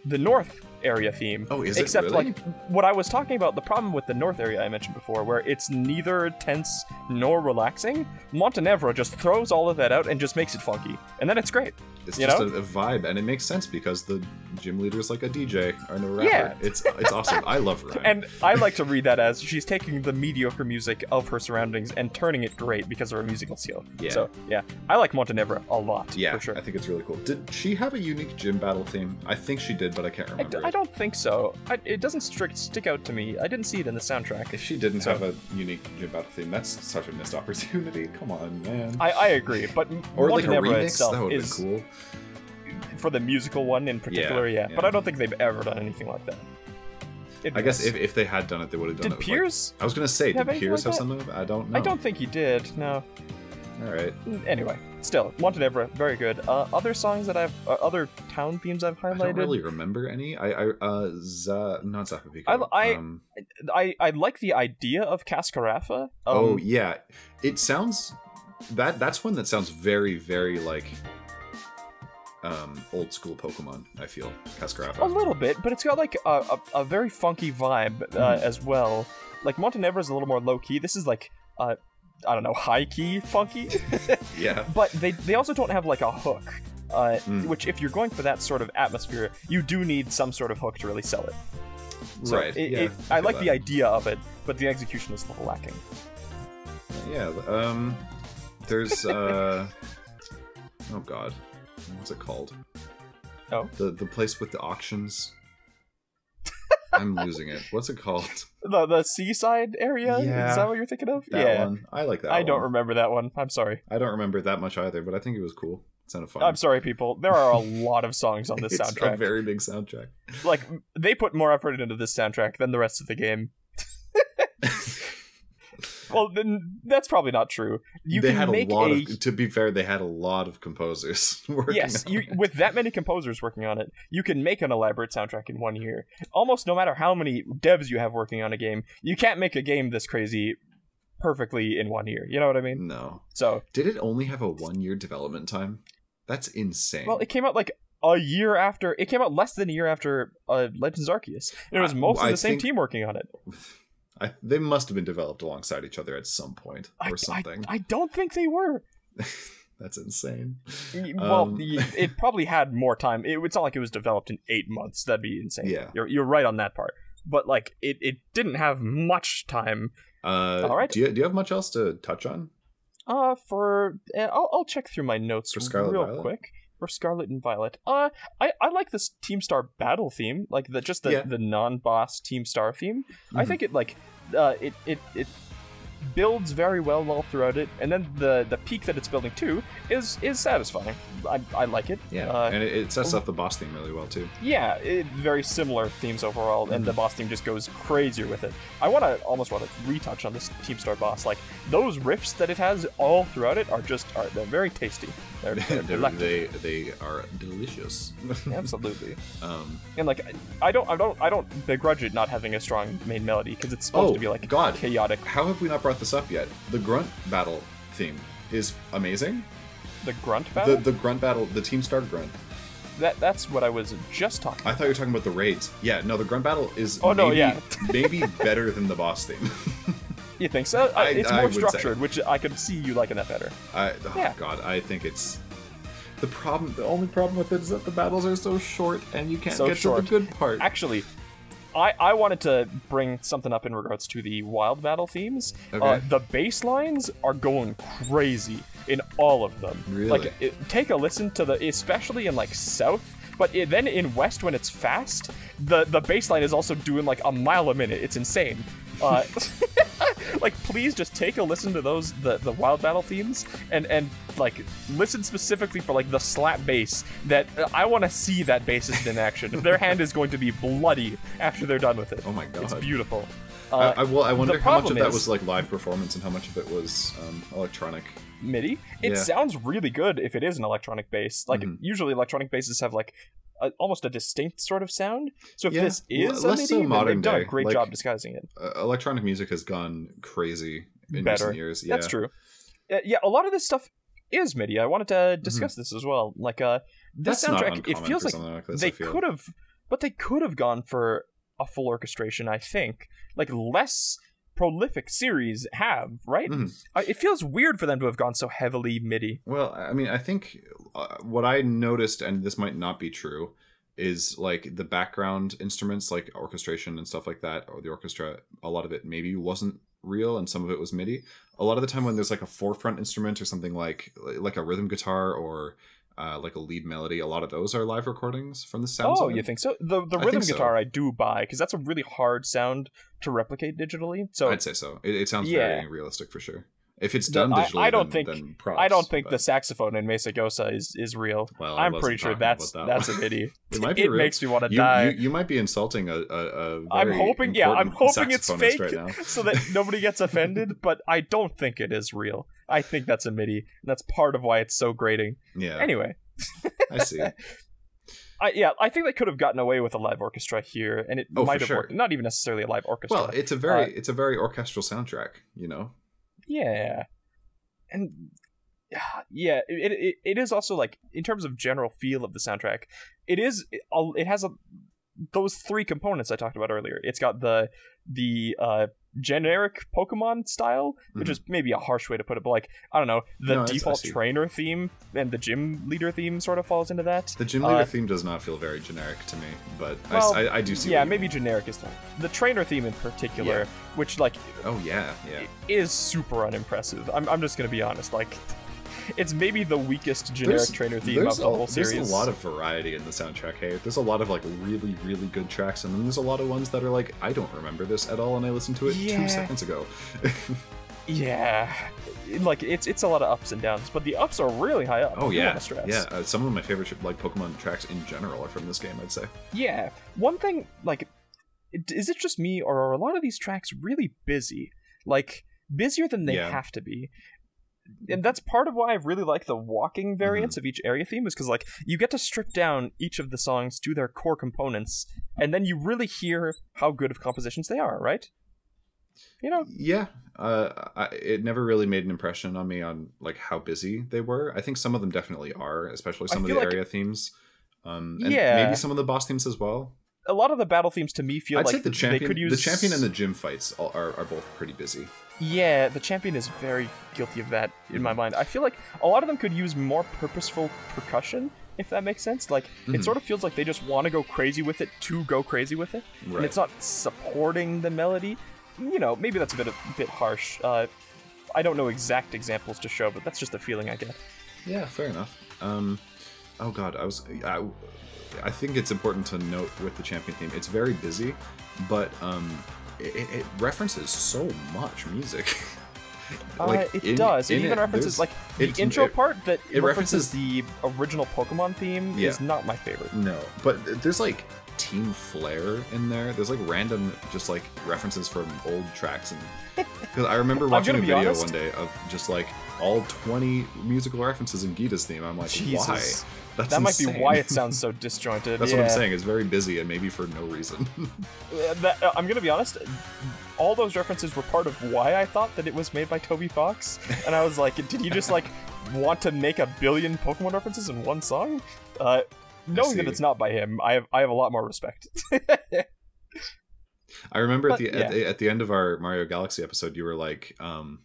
the North area theme. Oh, is it Except really? like what I was talking about, the problem with the North area I mentioned before, where it's neither tense nor relaxing. Montenevera just throws all of that out and just makes it funky, and then it's great. It's you just a, a vibe, and it makes sense because the gym leader is like a DJ and a rapper. Yeah. It's it's awesome. I love Ryme. And I like to read that as she's taking the mediocre music of her surroundings and turning it great because of her musical skill. Yeah. So yeah, I like Montenevera a lot. yeah, for sure. I think it's really cool. Did she have a unique gym battle theme? I think she did, but I can't remember. d- I don't think so. I, it doesn't strict stick out to me. I didn't see it in the soundtrack. If she didn't So- have a unique gym battle theme, that's such a missed opportunity. Come on, man. I, I agree, but or like a remix. itself That would is cool. For the musical one in particular, yeah, yeah. But I don't think they've ever done anything like that. It'd I guess nice. if, if they had done it, they would have done did it. with, Piers? Like, I was gonna say, did Piers like have something? I don't know. I don't think he did. No. All right. Anyway, still Montenevera, very good. Uh, other songs that I've, uh, other town themes I've highlighted. I don't really remember any. I, I uh, za, not Zapapico. I- I- um, I, I like the idea of Cascarafa. Um, oh yeah, it sounds that that's one that sounds very very like um old school Pokemon. I feel a little bit, but it's got like a, a, a very funky vibe uh, Mhm. as well. Like Montenevera is a little more low key. This is like uh, I don't know, high key funky. Yeah. but they they also don't have like a hook. Uh, Mm. Which, if you're going for that sort of atmosphere, you do need some sort of hook to really sell it. So right. It, yeah. it, I feel like that. the idea of it, but the execution is a little lacking. Yeah. Um. There's uh. oh God. What's it called? Oh. The the place with the auctions. I'm losing it. What's it called? The the seaside area Yeah. is that what you're thinking of? That yeah, one. I like that. I don't remember that one. I'm sorry. I don't remember that much either, but I think it was cool. It sounded fun. I'm sorry, people. There are a lot of songs on this it's soundtrack. a very big soundtrack. like they put more effort into this soundtrack than the rest of the game. well, then that's probably not true. You they can had make a lot a of. To be fair, they had a lot of composers working. yes, on you it. with that many composers working on it, you can make an elaborate soundtrack in one year. Almost no matter how many devs you have working on a game, you can't make a game this crazy perfectly in one year. You know what I mean? No. So, Did it only have a one year development time? That's insane. well, it came out like a year after. It came out less than a year after uh, Legends Arceus, and it was I- mostly I the same think- team working on it. I, they must have been developed alongside each other at some point or I, something. I don't think they were. That's insane. Well, Um, it probably had more time. It, it's not like it was developed in eight months. That'd be insane. Yeah. you're you're right on that part. But like, it, it didn't have much time. Uh, All right. Do you, do you have much else to touch on? Uh, for uh, I'll I'll check through my notes For Scarlet real Violet? quick. For Scarlet and Violet, uh, I, I like this Team Star battle theme, like the just the, Yeah. the non-boss Team Star theme. I Mhm. think it like, uh, it it it builds very well all throughout it, and then the the peak that it's building to is is satisfying. I, I like it. Yeah, Uh, and it, it sets up the boss theme really well too. yeah, it, very similar themes overall, and Mm-hmm. the boss theme just goes crazier with it. I want to almost want to retouch on this Team Star boss. Like those riffs that it has all throughout it are just are they're very tasty. They're, they're They're- they they are delicious. absolutely. um, And like I don't I don't I don't begrudge it not having a strong main melody because it's supposed Oh, to be like God. chaotic. how have we not brought this up yet? The grunt battle theme is amazing. The grunt battle. The the grunt battle, the Team Star grunt. that that's what I was just talking. I thought you were talking about the raids. Yeah, no, the grunt battle is Oh, no, yeah. maybe better than the boss theme. You think so? Uh, I- it's more would say. structured, which I could see you liking that better. I, oh Yeah. god, I think it's the problem. The only problem with it is that the battles are so short and you can't So get short. to the good part. Actually, I, I wanted to bring something up in regards to the wild battle themes. Uh, the bass lines are going crazy in all of them. Really? Like, it, take a listen to the, especially in like South. But it, then in West, when it's fast, the the bass line is also doing like a mile a minute. It's insane. Uh, like, please just take a listen to those the the wild battle themes and and like listen specifically for like the slap bass. That I want to see that bassist in action. Their hand is going to be bloody after they're done with it. Oh my god, It's beautiful. I, Uh, I, well, I wonder how much of that is- was like live performance and how much of it was um, electronic. MIDI. It Yeah. sounds really good if it is an electronic bass. Like Mhm. usually electronic basses have like a, almost a distinct sort of sound. So if Yeah, this is a less MIDI, so then modern they've done a great Like- job disguising it. Uh, electronic music has gone crazy in Better. recent years. Yeah. That's true. Uh, yeah, a lot of this stuff is MIDI. I wanted to discuss this as well. Like uh, this Mm-hmm. That's soundtrack, it feels like like this, they could have, but they could have gone for a full orchestration. I think like less prolific series have right. Uh, it feels weird for them to have gone so heavily MIDI. Well, I mean, I think uh, what I noticed, and this might not be true, is like the background instruments, like orchestration and stuff like that, or the orchestra. A lot of it maybe wasn't real, and some of it was MIDI. A lot of the time, when there's like a forefront instrument or something like like a rhythm guitar or uh, like a lead melody, a lot of those are live recordings from the sound. Oh, side. you think so? The the I rhythm so. guitar I do buy because that's a really hard sound to replicate digitally. So I'd say so. It, it sounds Yeah. very realistic for sure. If it's done I- digitally, I don't then, think- then props, I don't think but- the saxophone in Mesagoza is is real. Well, I I'm pretty sure that's that that's a. MIDI. It might be it real. makes me want to you, die. you, you might be insulting a, a, a I'm hoping, yeah, I'm hoping it's fake right so that nobody gets offended. But I don't think it is real. I think that's a MIDI. And that's part of why it's so grating. Yeah, Anyway, I see. I yeah, I think they could have gotten away with a live orchestra here, and it Oh, might have sure. worked. Not even necessarily a live orchestra. Well, it's a very Uh, it's a very orchestral soundtrack. You know, Yeah, and yeah, it, it it is also like in terms of general feel of the soundtrack, it is it has a those three components I talked about earlier. It's got the the uh generic Pokemon style, which Mhm. is maybe a harsh way to put it, but like I don't know, the No, default trainer theme and the gym leader theme sort of falls into that. the gym leader Uh, theme does not feel very generic to me, but I Well, I, I do see. yeah, maybe mean. generic is the the trainer theme in particular, Yeah. which like Oh yeah, yeah. is super unimpressive. I'm, I'm just gonna be honest. Like, it's maybe the weakest generic trainer theme of the a, whole series. There's a lot of variety in the soundtrack. Hey, there's a lot of like really, really good tracks, and then there's a lot of ones that are like, I don't remember this at all, and I listened to it Yeah. two seconds ago. yeah, like it's it's a lot of ups and downs, but the ups are really high up. oh yeah, stress. yeah. Uh, some of my favorite like Pokemon tracks in general are from this game. I'd say. Yeah. One thing, like, is it just me, or are a lot of these tracks really busy? Like, busier than they Yeah. have to be. And that's part of why I really like the walking variants Mm-hmm. of each area theme, is because, like, you get to strip down each of the songs to their core components, and then you really hear how good of compositions they are, right? You know? Yeah, uh, I, it never really made an impression on me on like how busy they were. I think some of them definitely are, especially some of the like- area themes. Um, and Yeah. maybe some of the boss themes as well. A lot of the battle themes to me feel I'd like the they champion, could use the champion and the gym fights are, are both pretty busy. Yeah, the champion is very guilty of that in my mind. I feel like a lot of them could use more purposeful percussion, if that makes sense. Like it Mhm. sort of feels like they just want to go crazy with it to go crazy with it, and it's not supporting the melody. You know, maybe that's a bit a bit harsh. Uh, I don't know exact examples to show, but that's just the feeling I get. Yeah, fair enough. Um, oh god, I was. I, I think it's important to note with the champion theme, it's very busy, but um, it, it references so much music. uh, it in- does. It even it, references like the intro part that it references, references- the original Pokemon theme Yeah. is not my favorite. No, but there's like Team Flare in there. There's like random, just like references from old tracks, and because I remember watching a video honest. one day of just like all 20 musical references in Geeta's theme. I'm like, Jesus. why? That's that might be why it sounds so disjointed. That's yeah. what I'm saying. It's very busy and maybe for no reason. Uh, that- uh, I'm gonna be honest. All those references were part of why I thought that it was made by Toby Fox, and I was like, did you just like want to make a billion Pokemon references in one song? Uh, knowing that it's not by him, I have I have a lot more respect. I remember But, at the, yeah. at the at the end of our Mario Galaxy episode, you were like, um,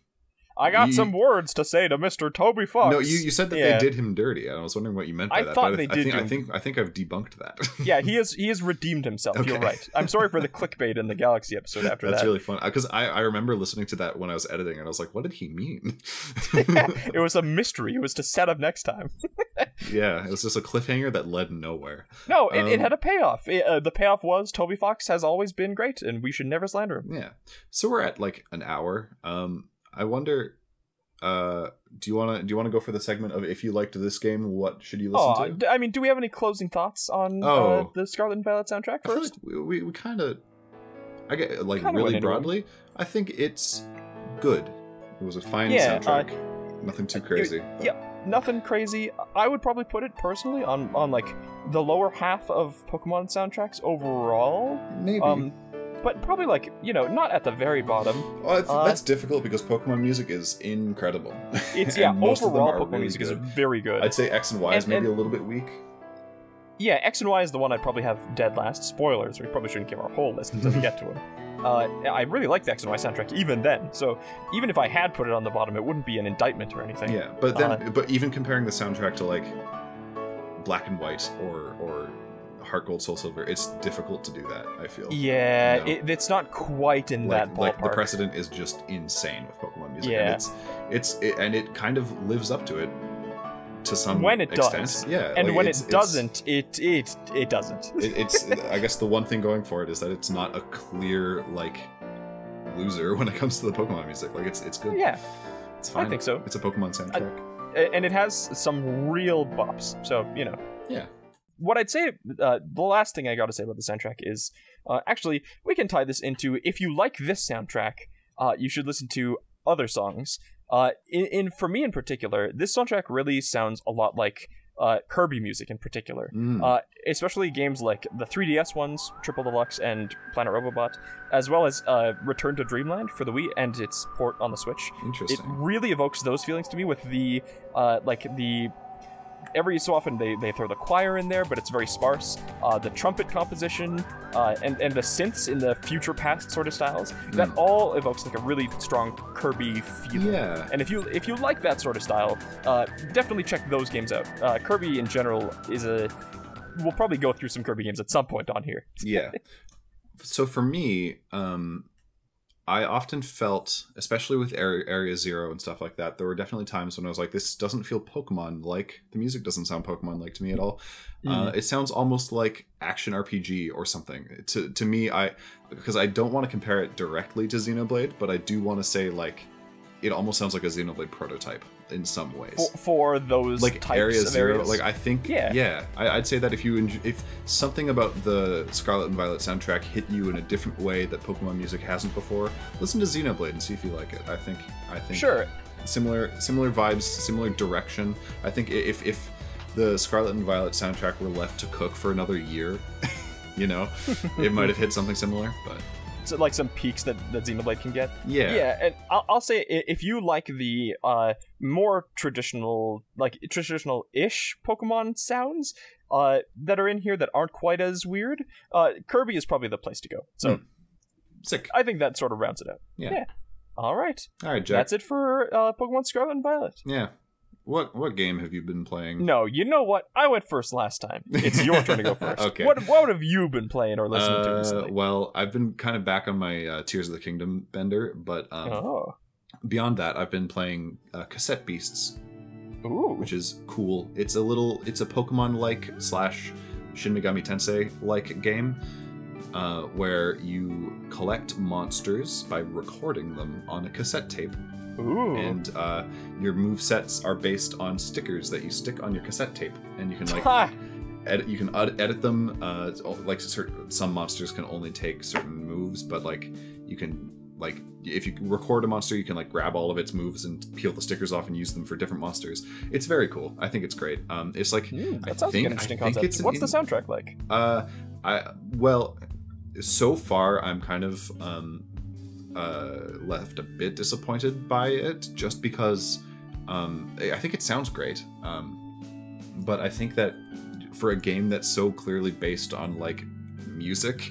I got You- some words to say to Mr. Toby Fox. no, you, you said that Yeah. they did him dirty. and I was wondering what you meant by I that. thought they I, did think, I think I think I've debunked that. yeah, he is he has redeemed himself. You're right. I'm sorry for the clickbait in the Galaxy episode after That's that. That's really fun because I, I remember listening to that when I was editing, and I was like, "What did he mean?" it was a mystery. It was to set up next time. yeah, it was just a cliffhanger that led nowhere. No, it, it Um, had a payoff. It, uh, the payoff was Toby Fox has always been great, and we should never slander him. Yeah, so we're at like an hour. Um, I wonder, uh, do you want to do you want to go for the segment of if you liked this game, what should you listen Oh, to? d- I mean, do we have any closing thoughts on uh, Oh. the Scarlet and Violet soundtrack first? we we, we kind of, I get like Kinda really it. broadly. I think it's good. It was a fine Yeah, uh, soundtrack. Nothing too crazy. but- yeah. Nothing crazy. I would probably put it personally on on like the lower half of Pokemon soundtracks overall. maybe. Um, but probably like you know not at the very bottom. Well, I uh, that's difficult because Pokemon music is incredible. It's yeah. most of them Overall, Pokemon really music is very good. I'd say X and Y is And- maybe and- a little bit weak. Yeah, X and Y is the one I'd probably have dead last. Spoilers. We probably shouldn't give our whole list until we get to it. Uh, I really like the X and Y soundtrack even then. So even if I had put it on the bottom, it wouldn't be an indictment or anything. Yeah, but then, Uh, but even comparing the soundtrack to like Black and White or or Heart Gold Soul Silver, it's difficult to do that. I feel. Yeah, No. it, it's not quite in Like, that ballpark. like the precedent is just insane with Pokemon music. Yeah. and it's it's it, and it kind of lives up to it to some When it extent. does. Yeah, and like, when it doesn't, it it it doesn't. it, it's I guess the one thing going for it is that it's not a clear like loser when it comes to the Pokemon music. Like it's it's good. yeah, it's fine. I think so. It's a Pokemon soundtrack. A- and it has some real bops. So you know, yeah. What I'd say, uh, the last thing I got to say about the soundtrack is, uh, actually, we can tie this into if you like this soundtrack, uh, you should listen to other songs. Uh, in, in for me in particular, this soundtrack really sounds a lot like uh, Kirby music in particular. Mm. Uh, especially games like the 3DS ones, Triple Deluxe and Planet Robobot, as well as uh, Return to Dreamland for the Wii and its port on the Switch. Interesting. It really evokes those feelings to me with the uh, like the every so often they, they throw the choir in there, but it's very sparse. Uh, the trumpet composition uh, and and the synths in the future past sort of styles that Mm. all evokes like a really strong Kirby feel. yeah. And if you if you like that sort of style, uh, definitely check those games out. Uh, Kirby in general is a we'll probably go through some Kirby games at some point on here. yeah. So for me, um, I often felt, especially with Area, Area Zero and stuff like that, there were definitely times when I was like, "This doesn't feel Pokemon like." The music doesn't sound Pokemon like to me at all. Uh, it sounds almost like action RPG or something. To to me, I because I don't want to compare it directly to Xenoblade, but I do want to say like it almost sounds like a Xenoblade prototype in some ways For, for those like types area of zero areas. like i think Yeah. yeah I, i'd say that if you enj- if something about the scarlet and violet soundtrack hit you in a different way that pokemon music hasn't before listen to xenoblade and see if you like it i think i think sure. similar similar vibes similar direction i think if if the scarlet and violet soundtrack were left to cook for another year you know it might have hit something similar but So, like some peaks that, that Xenoblade can get. yeah Yeah, and I'll, I'll say if you like the uh, more traditional, like traditional-ish Pokemon sounds uh, that are in here that aren't quite as weird, uh, Kirby is probably the place to go. So Hmm. sick I think that sort of rounds it out. Yeah. All right, all right jack that's it for uh, Pokemon Scarlet and Violet. yeah what what game have you been playing No, you know what? I went first last time. It's your turn to go first. Okay. What what have you been playing or listening to Uh, recently? well, I've been kind of back on my uh, Tears of the Kingdom bender, but um, oh, beyond that, I've been playing uh, Cassette Beasts, Ooh. which is cool. It's a little, it's a Pokemon like slash Shin Megami Tensei like game uh, where you collect monsters by recording them on a cassette tape, Ooh. and uh, your move sets are based on stickers that you stick on your cassette tape, and you can like edit you can ed- edit them uh like certain some monsters can only take certain moves but like you can like if you record a monster you can like grab all of its moves and peel the stickers off and use them for different monsters it's very cool i think it's great um it's like Hmm, I think- like an interesting I think concept. it's What's the soundtrack like? uh i well so far i'm kind of um uh left a bit disappointed by it just because um i think it sounds great um but i think that for a game that's so clearly based on like music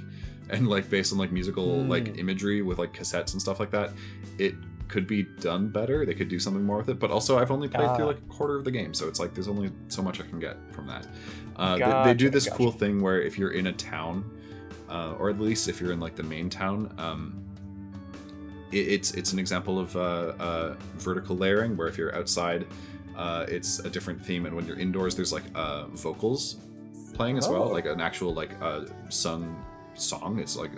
and like based on like musical Hmm. like imagery with like cassettes and stuff like that it could be done better they could do something more with it but also i've only played through Ah. like a quarter of the game so it's like there's only so much i can get from that uh, they- they, do this gotcha. cool thing where if you're in a town uh, or at least if you're in like the main town um, it's it's an example of uh, uh, vertical layering where if you're outside uh, it's a different theme. And when you're indoors there's like uh, vocals playing as well Oh. like an actual like uh, sung song. It's like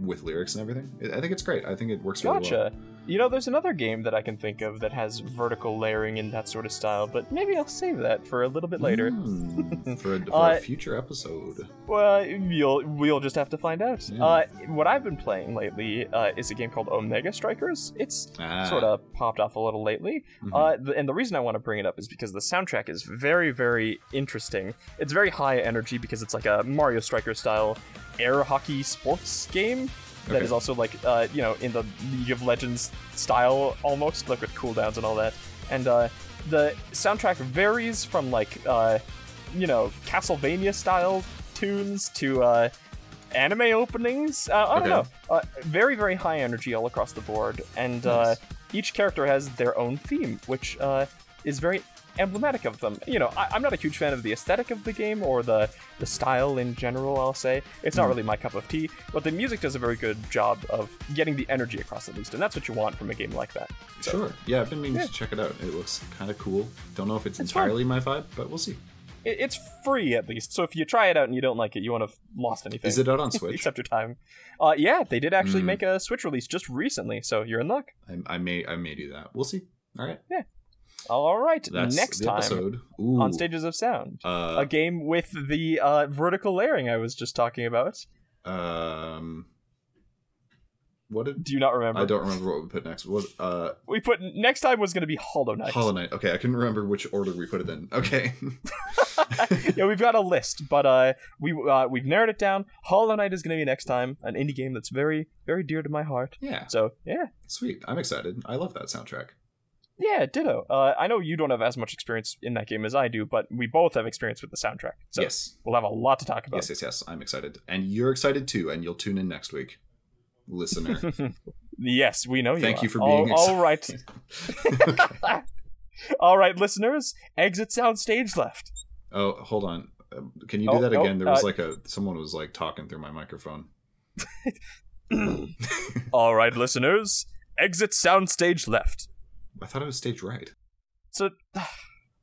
with lyrics and everything. I- think it's great. I think it works really well. Gotcha. You know, there's another game that I can think of that has vertical layering in that sort of style, but maybe I'll save that for a little bit later. Mm, for, a, for Uh, a future episode Well, you'll we'll just have to find out. Yeah. Uh, what I've been playing lately uh, is a game called Omega Strikers. It's ah, sort of popped off a little lately. mhm. Uh, and the reason I want to bring it up is because the soundtrack is very, very interesting. It's very high energy because it's like a Mario Striker style air hockey sports game that Okay. is also like, uh, you know, in the League of Legends style almost, like with cooldowns and all that. And uh, the soundtrack varies from like, uh, you know, Castlevania style tunes to uh, anime openings. Uh, I don't Okay. know. Uh, very, very high energy all across the board. And uh, Nice. each character has their own theme, which uh, is very emblematic of them. You know, I, I'm not a huge fan of the aesthetic of the game or the the style in general. I'll say it's not Hmm. really my cup of tea, but the music does a very good job of getting the energy across at least, and that's what you want from a game like that. So, Sure. Yeah, I've been meaning Yeah. to check it out. It looks kind of cool. Don't know if it's, It's fun. entirely my vibe, but we'll see. It, it's free at least, so if you try it out and you don't like it, you won't have lost anything. Is it out on Switch? Except your time. Uh, yeah, they did actually Hmm. make a Switch release just recently, so you're in luck. I, I may I may do that. We'll see. All right. All right, That's next time on Stages of Sound. Uh, a game with the uh, vertical layering I was just talking about. um. What did Do you not remember? I don't remember what we put next. What uh We put next time was going to be Hollow Knight. Hollow Knight. Okay, I couldn't remember which order we put it in. Okay. yeah, we've got a list, but uh, we uh, we've narrowed it down. Hollow Knight is going to be next time, an indie game that's very very dear to my heart. yeah. So yeah, Sweet. I'm excited. I love that soundtrack. Yeah, ditto. Uh, I know you don't have as much experience in that game as I do, but we both have experience with the soundtrack. So yes. we'll have a lot to talk about. Yes, yes, yes. I'm excited. And you're excited too, and you'll tune in next week. Listener. yes, we know you. Thank are. you for All- being all right. all right, listeners. Exit sound stage left. Oh, hold on. Um, Can you do Oh, that oh, again? There was uh, like a someone was like talking through my microphone. all right, listeners. Exit sound stage left. I thought it was stage right. So,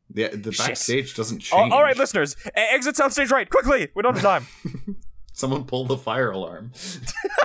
The the Shit. backstage doesn't all- change. all right, listeners. Exit sound stage right. Quickly. We don't have time. Someone pull the fire alarm.